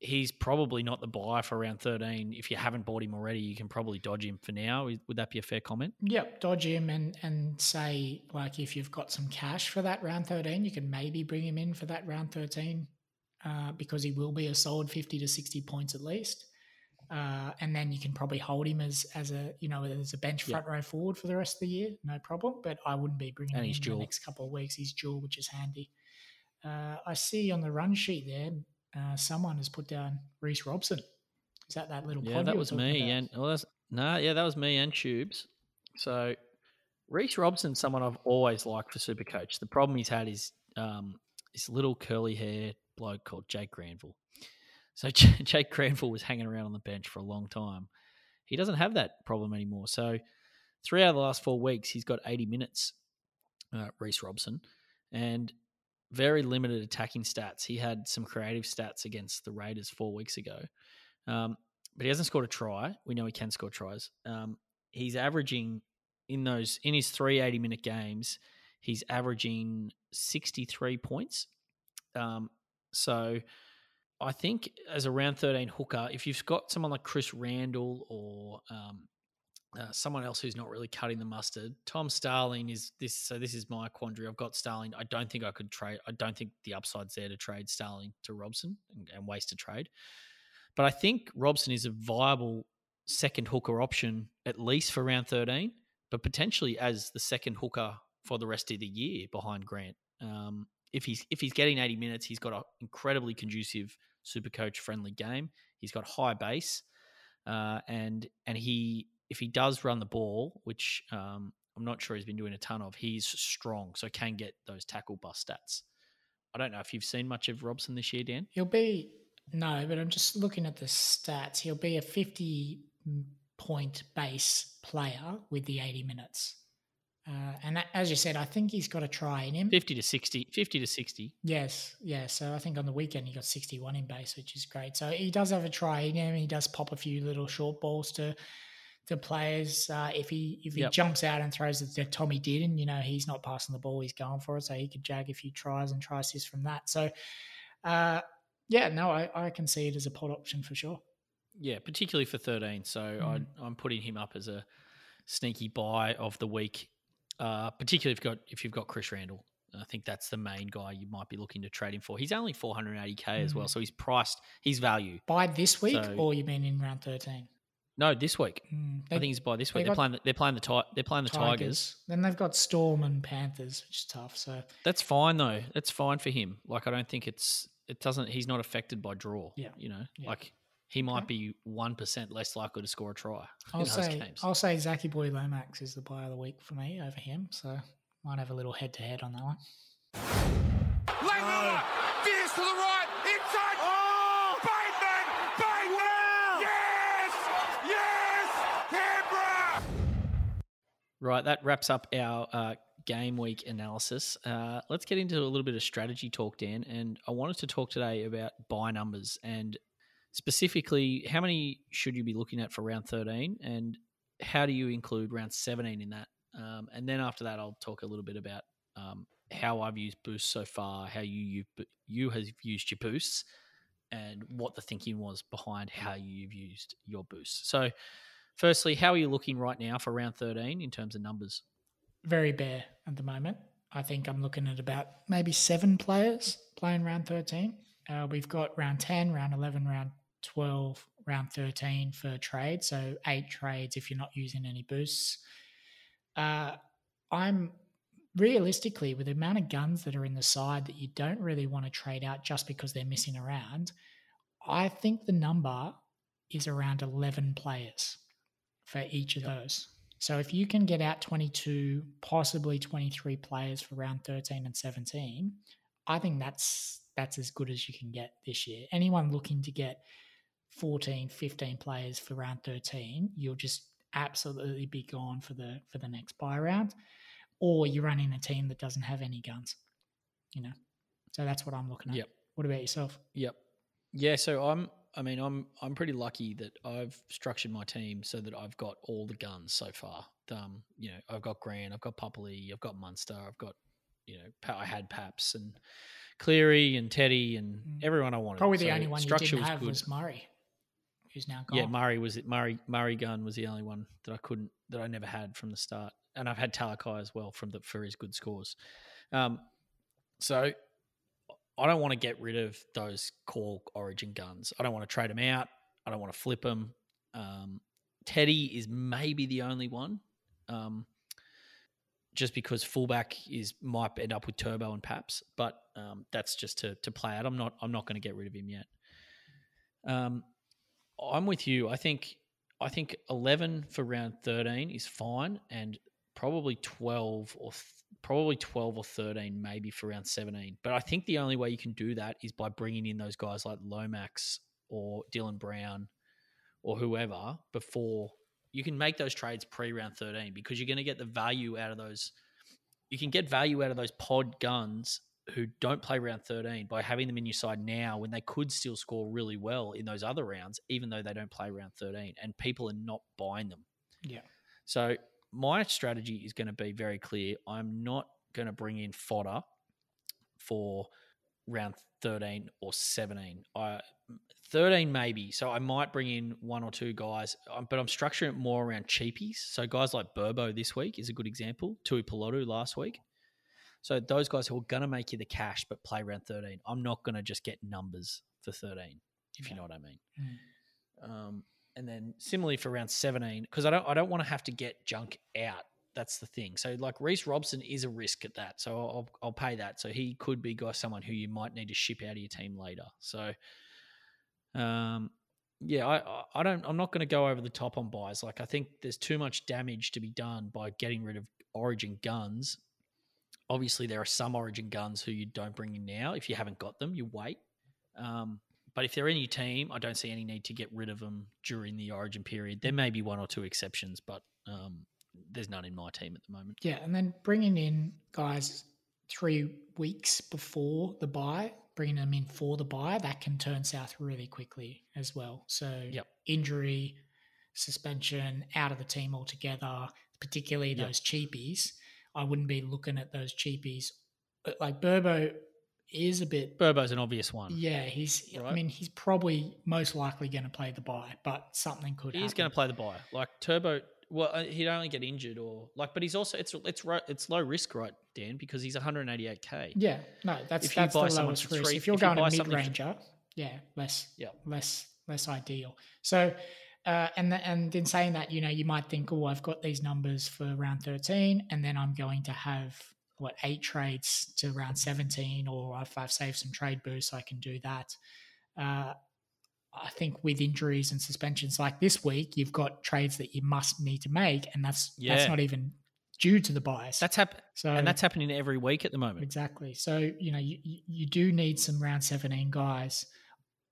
he's probably not the buy for round 13. If you haven't bought him already, you can probably dodge him for now. Would that be a fair comment? Yep, dodge him and and say like if you've got some cash for that round thirteen, you can maybe bring him in for that round thirteen, uh, because he will be a solid fifty to sixty points at least. Uh, and then you can probably hold him as as a you know as a bench front row forward for the rest of the year, no problem. But I wouldn't be bringing And him he's in dual. the next couple of weeks. He's dual, which is handy. Uh, I see on the run sheet there, uh, someone has put down Reece Robson. Is that that little? Yeah, that was me. about? And well, that's no, yeah, that was me and Tubes. So Reece Robson's someone I've always liked for Supercoach. The problem he's had is um, his little curly hair, bloke called Jake Granville. So [LAUGHS] Jake Granville was hanging around on the bench for a long time. He doesn't have that problem anymore. So three out of the last four weeks, he's got 80 minutes, uh, Reece Robson, and very limited attacking stats. He had some creative stats against the Raiders four weeks ago, um, but he hasn't scored a try. We know he can score tries. Um, he's averaging in those in his three 80 minute games, he's averaging 63 points. Um, so I think as a round 13 hooker, if you've got someone like Chris Randall or um, uh, someone else who's not really cutting the mustard, Tom Starling is this. So this is my quandary. I've got Starling. I don't think I could trade. I don't think the upside's there to trade Starling to Robson and, and waste a trade. But I think Robson is a viable second hooker option at least for round 13, but potentially as the second hooker for the rest of the year behind Grant. Um, if he's if he's getting 80 minutes, he's got an incredibly conducive super coach friendly game. He's got high base, uh, and and he if he does run the ball, which um, I'm not sure he's been doing a ton of, he's strong, so can get those tackle bust stats. I don't know if you've seen much of Robson this year, Dan. He'll be no, but I'm just looking at the stats. He'll be a 50 point base player with the 80 minutes. Uh, and that, as you said, I think he's got a try in him. 50 to 60. 50 to 60. Yes, yeah. So I think on the weekend he got 61 in base, which is great. So he does have a try in him. He does pop a few little short balls to to players. Uh, if he if he Yep. jumps out and throws it that Tommy did, and you know he's not passing the ball, he's going for it, so he could jag a few tries and try assists from that. So, uh, yeah, no, I, I can see it as a pot option for sure. Yeah, particularly for 13. So Mm. I, I'm putting him up as a sneaky buy of the week, uh, particularly if you've got if you've got Chris Randall. I think that's the main guy you might be looking to trade him for. He's only 480k as well, Mhm. so he's priced. He's value. By this week, So- or you mean in round thirteen? No, this week. Mm, I think he's by this week. They're got playing. The, they're playing the Ti- They're playing the Tigers. Then they've got Storm and Panthers, which is tough. So That's fine though. That's fine for him. Like I don't think it's. It doesn't. He's not affected by draw. Yeah. You know, Yeah. like he might Okay. be one percent less likely to score a try I'll in those say games. I'll say Zachy Boy Lomax is the buy of the week for me over him. So might have a little head to head on that one. Langmiller, veers to the right, inside. Oh, Bateman, Bateman. Yes, yes, Canberra. Right, that wraps up our uh, game week analysis. Uh, let's get into a little bit of strategy talk, Dan. And I wanted to talk today about bye numbers and specifically how many should you be looking at for round 13 and how do you include round 17 in that? Um, and then after that, I'll talk a little bit about um, how I've used boosts so far, how you, you you have used your boosts, and what the thinking was behind how you've used your boosts. So, firstly, how are you looking right now for round 13 in terms of numbers? Very bare at the moment. I think I'm looking at about maybe seven players playing round 13. Uh, we've got round 10, round 11, round 12, round 13 for trade. So eight trades if you're not using any boosts. Uh, I'm realistically, with the amount of guns that are in the side that you don't really want to trade out just because they're missing around, I think the number is around 11 players for each of those. So if you can get out 22, possibly 23 players for round 13 and 17, I think that's that's as good as you can get this year. Anyone looking to get 14, 15 players for round 13, you'll just absolutely be gone for the for the next bye round or you're running a team that doesn't have any guns. You know. So that's what I'm looking at. Yep. What about yourself? Yep. Yeah, so I'm I mean, I'm I'm pretty lucky that I've structured my team so that I've got all the guns so far. Um, you know, I've got Grant, I've got Pupley, I've got Munster, I've got you know, I had Paps and Cleary and Teddy and Mm. everyone I wanted. Probably the So only one you didn't was have good. was Murray, who's now gone. Yeah, Murray was it. Murray Murray gun was the only one that I couldn't that I never had from the start, and I've had Talakai as well from the for his good scores. Um, so I don't want to get rid of those core Origin guns. I don't want to trade them out. I don't want to flip them. Um, Teddy is maybe the only one, um, just because fullback is might end up with Turbo and Paps, but um, that's just to to play out. I'm not I'm not going to get rid of him yet. Um, I'm with you. I think I think 11 for round 13 is fine, and probably 12 or th- probably 12 or 13, maybe for round 17. But I think the only way you can do that is by bringing in those guys like Lomax or Dylan Brown or whoever before you can make those trades pre round 13 because you're going to get the value out of those. You can get value out of those pod guns who don't play round 13 by having them in your side now when they could still score really well in those other rounds, even though they don't play round 13 and people are not buying them. Yeah. So my strategy is going to be very clear. I'm not going to bring in fodder for round 13 or 17. I 13 maybe. So I might bring in one or two guys, um, but I'm structuring it more around cheapies. So guys like Burbo this week is a good example. Tuipulotu last week. So those guys who are going to make you the cash but play round 13. I'm not going to just get numbers for 13, if you know what I mean. Mm. Um, and then similarly for round 17, because I don't I don't want to have to get junk out. That's the thing. So like Reece Robson is a risk at that. So I'll I'll pay that. So he could be guy someone who you might need to ship out of your team later. So um yeah, I I don't I'm not going to go over the top on buys. Like I think there's too much damage to be done by getting rid of Origin guns. Obviously, there are some Origin guns who you don't bring in now. If you haven't got them, you wait. Um, but if they're in your team, I don't see any need to get rid of them during the Origin period. There may be one or two exceptions, but um, there's none in my team at the moment. Yeah, and then bringing in guys three weeks before the bye, bringing them in for the bye, that can turn south really quickly as well. So Yep. injury, suspension, out of the team altogether, particularly Yep. those cheapies. I wouldn't be looking at those cheapies. Like Burbo is a bit Burbo's an obvious one. yeah, he's I mean, he's probably most likely going to play the bye, but something could He's going to play the bye. Like Turbo, well, uh, he'd only get injured or like, but he's also it's it's it's low risk, right, Dan? Because he's 188k. Yeah, no, that's If you that's buy the lowest risk. three- if you're if you going buy a mid for- ranger, yeah, less, Yep. less, less ideal. So, uh, and the, and in saying that, you know, you might think, oh, I've got these numbers for round thirteen, and then I'm going to have what eight trades to round seventeen, or if I've saved some trade boosts, I can do that. Uh, I think with injuries and suspensions like this week, you've got trades that you must need to make, and that's Yeah. that's not even due to the bias. That's hap- so and that's happening every week at the moment. Exactly. So, you know, you, you- do need some round 17 guys.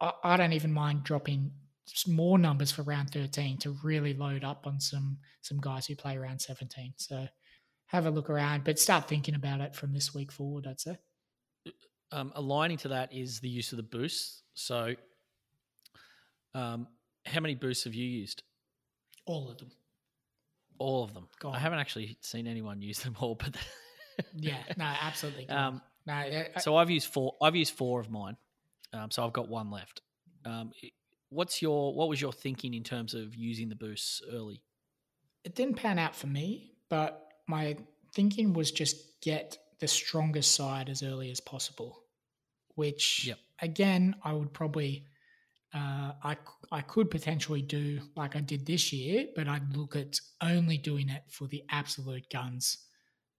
I, I don't even mind dropping more numbers for round 13 to really load up on some some guys who play round 17. So have a look around, but start thinking about it from this week forward, I'd say. Um, aligning to that is the use of the boosts. So, um, how many boosts have you used? All of them. All of them. Gone. I haven't actually seen anyone use them all, but [LAUGHS] Yeah, no, absolutely. Um, no, I- I- so I've used four. I've used four of mine. Um, so I've got one left. Um, what's your what was your thinking in terms of using the boosts early? it didn't pan out for me, but my thinking was just get the strongest side as early as possible. Which Yep. again, I would probably, uh, I I could potentially do like I did this year, but I'd look at only doing it for the absolute guns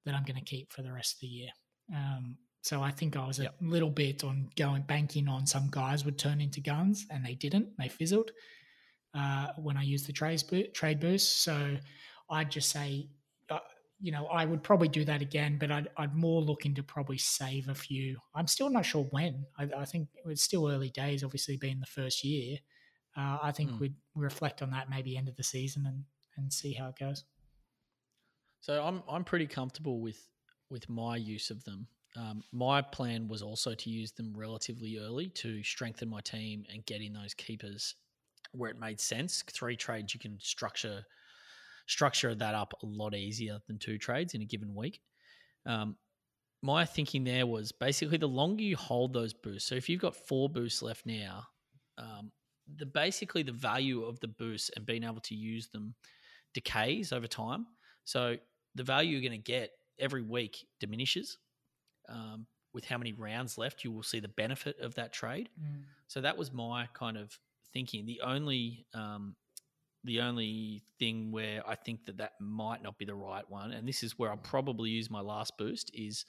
that I'm going to keep for the rest of the year. Um, so I think I was Yep. a little bit on going banking on some guys would turn into guns, and they didn't. They fizzled uh, when I used the trade boost. Trade boost. So I'd just say, you know, I would probably do that again, but I'd, I'd more looking to probably save a few. I'm still not sure when. I, I think it's still early days, obviously being the first year. Uh, I think Hmm. we'd reflect on that maybe end of the season and, and see how it goes. So I'm I'm pretty comfortable with with my use of them. Um, my plan was also to use them relatively early to strengthen my team and get in those keepers where it made sense. Three trades you can structure structure that up a lot easier than two trades in a given week. Um, my thinking there was basically the longer you hold those boosts. So if you've got four boosts left now, um, the basically the value of the boosts and being able to use them decays over time. So the value you're going to get every week diminishes. Um, with how many rounds left, you will see the benefit of that trade. So that was my kind of thinking. The only um, the only thing where I think that that might not be the right one, and this is where I'll probably use my last boost, is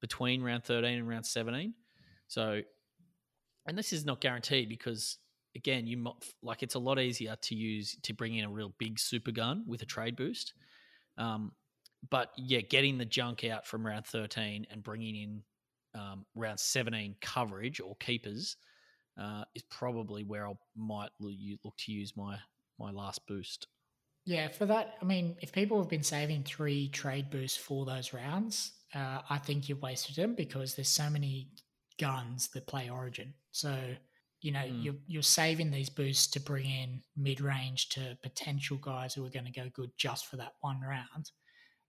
between round 13 and round 17. So, and this is not guaranteed because again, you mo- like it's a lot easier to use to bring in a real big super gun with a trade boost. Um, but yeah, getting the junk out from round 13 and bringing in um, round 17 coverage or keepers uh, is probably where I might look to use my my last boost. Yeah, for that, I mean, if people have been saving three trade boosts for those rounds, uh, I think you've wasted them because there's so many guns that play Origin. So you know mm. you're you're saving these boosts to bring in mid range to potential guys who are going to go good just for that one round.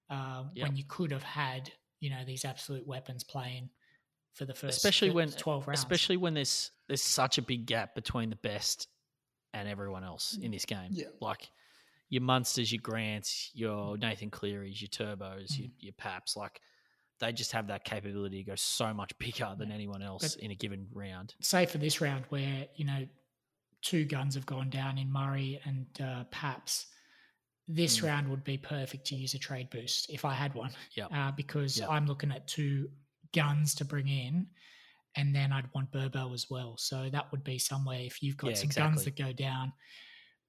Um, yep. When you could have had you know these absolute weapons playing for the first especially when 12 rounds. especially when there's there's such a big gap between the best and everyone else in this game yeah. like your Munsters, your Grants, your Nathan Clearys, your Turbos, mm. your, your Paps, like they just have that capability to go so much bigger than anyone else but in a given round. Say for this round where, you know, two guns have gone down in Murray and uh, Paps, this mm. round would be perfect to use a trade boost if I had one. Yeah. Uh, because yep. I'm looking at two guns to bring in, and then I'd want Burbo as well. So that would be somewhere if you've got yeah, some exactly. guns that go down,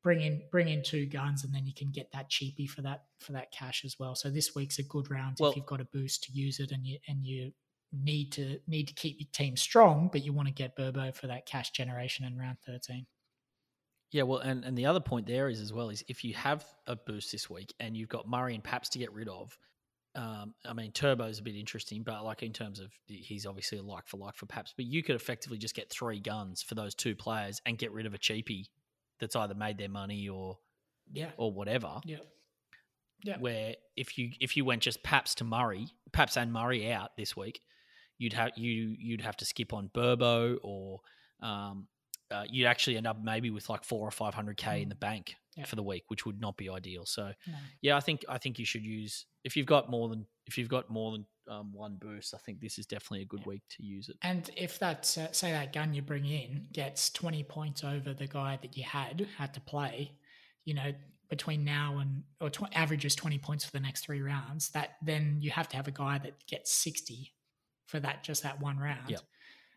bring in bring in two guns, and then you can get that cheapy for that for that cash as well. So this week's a good round well, if you've got a boost to use it, and you and you need to need to keep your team strong, but you want to get Burbo for that cash generation in round thirteen. Yeah, well, and, and the other point there is as well is if you have a boost this week and you've got Murray and Paps to get rid of, um, I mean, Turbo's a bit interesting, but like in terms of he's obviously a like for like for Paps, but you could effectively just get three guns for those two players and get rid of a cheapie that's either made their money or yeah or whatever. Yeah. Yeah. Where if you if you went just Paps to Murray, Paps and Murray out this week, you'd have you you'd have to skip on Burbo or um, uh, you'd actually end up maybe with like four or five hundred k mm. in the bank yeah. for the week, which would not be ideal. So, no. yeah, I think I think you should use if you've got more than if you've got more than um, one boost. I think this is definitely a good yeah. week to use it. And if that uh, say that gun you bring in gets twenty points over the guy that you had had to play, you know. Between now and or tw- averages twenty points for the next three rounds, that then you have to have a guy that gets sixty for that just that one round. Yep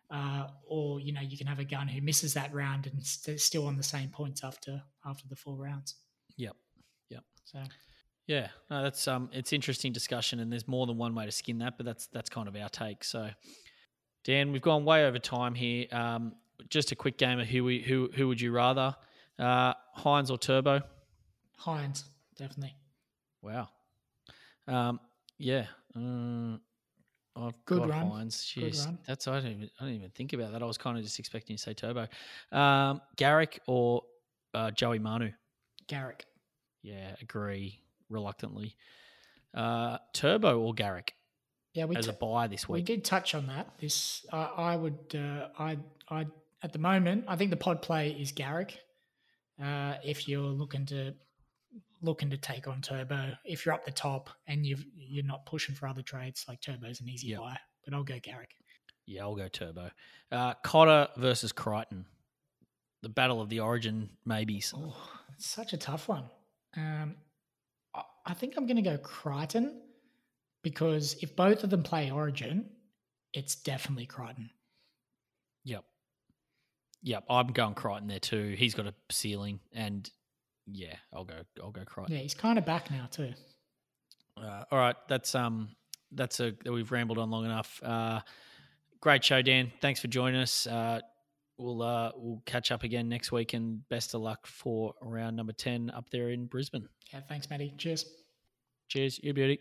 uh, or you know you can have a gun who misses that round and st- still on the same points after after the four rounds. Yep, yep. So yeah, no, that's um, it's interesting discussion, and there's more than one way to skin that, but that's that's kind of our take. So, Dan, we've gone way over time here. Um, just a quick game of who we who who would you rather, uh, Hynes or Turbo? Hynes, definitely. Wow. Um, yeah. Um, I've Good got run. Jeez, run. that's I didn't even I didn't even think about that. I was kind of just expecting you to say Turbo, um, Garrick or uh, Joey Manu. Garrick. Yeah, agree reluctantly. Uh, Turbo or Garrick? Yeah, we as t- a buy this week. We did touch on that. This uh, I would uh, I I at the moment I think the pod play is Garrick. Uh, if you're looking to looking to take on Turbo. If you're up the top and you you're not pushing for other trades, like Turbo's an easy yep. buy. But I'll go Garrick. Yeah, I'll go Turbo. Uh, Cotter versus Crichton. The battle of the origin maybe. Oh, it's such a tough one. Um, I think I'm going to go Crichton because if both of them play Origin, it's definitely Crichton. Yep. Yep, I'm going Crichton there too. He's got a ceiling, and yeah, I'll go. I'll go Crichton. Yeah, he's kind of back now too. Uh, all right, that's um, that's a we've rambled on long enough. Uh, great show, Dan. Thanks for joining us. Uh, we'll uh, we'll catch up again next week, and best of luck for round number ten up there in Brisbane. Yeah, thanks, Matty. Cheers. Cheers, you beauty.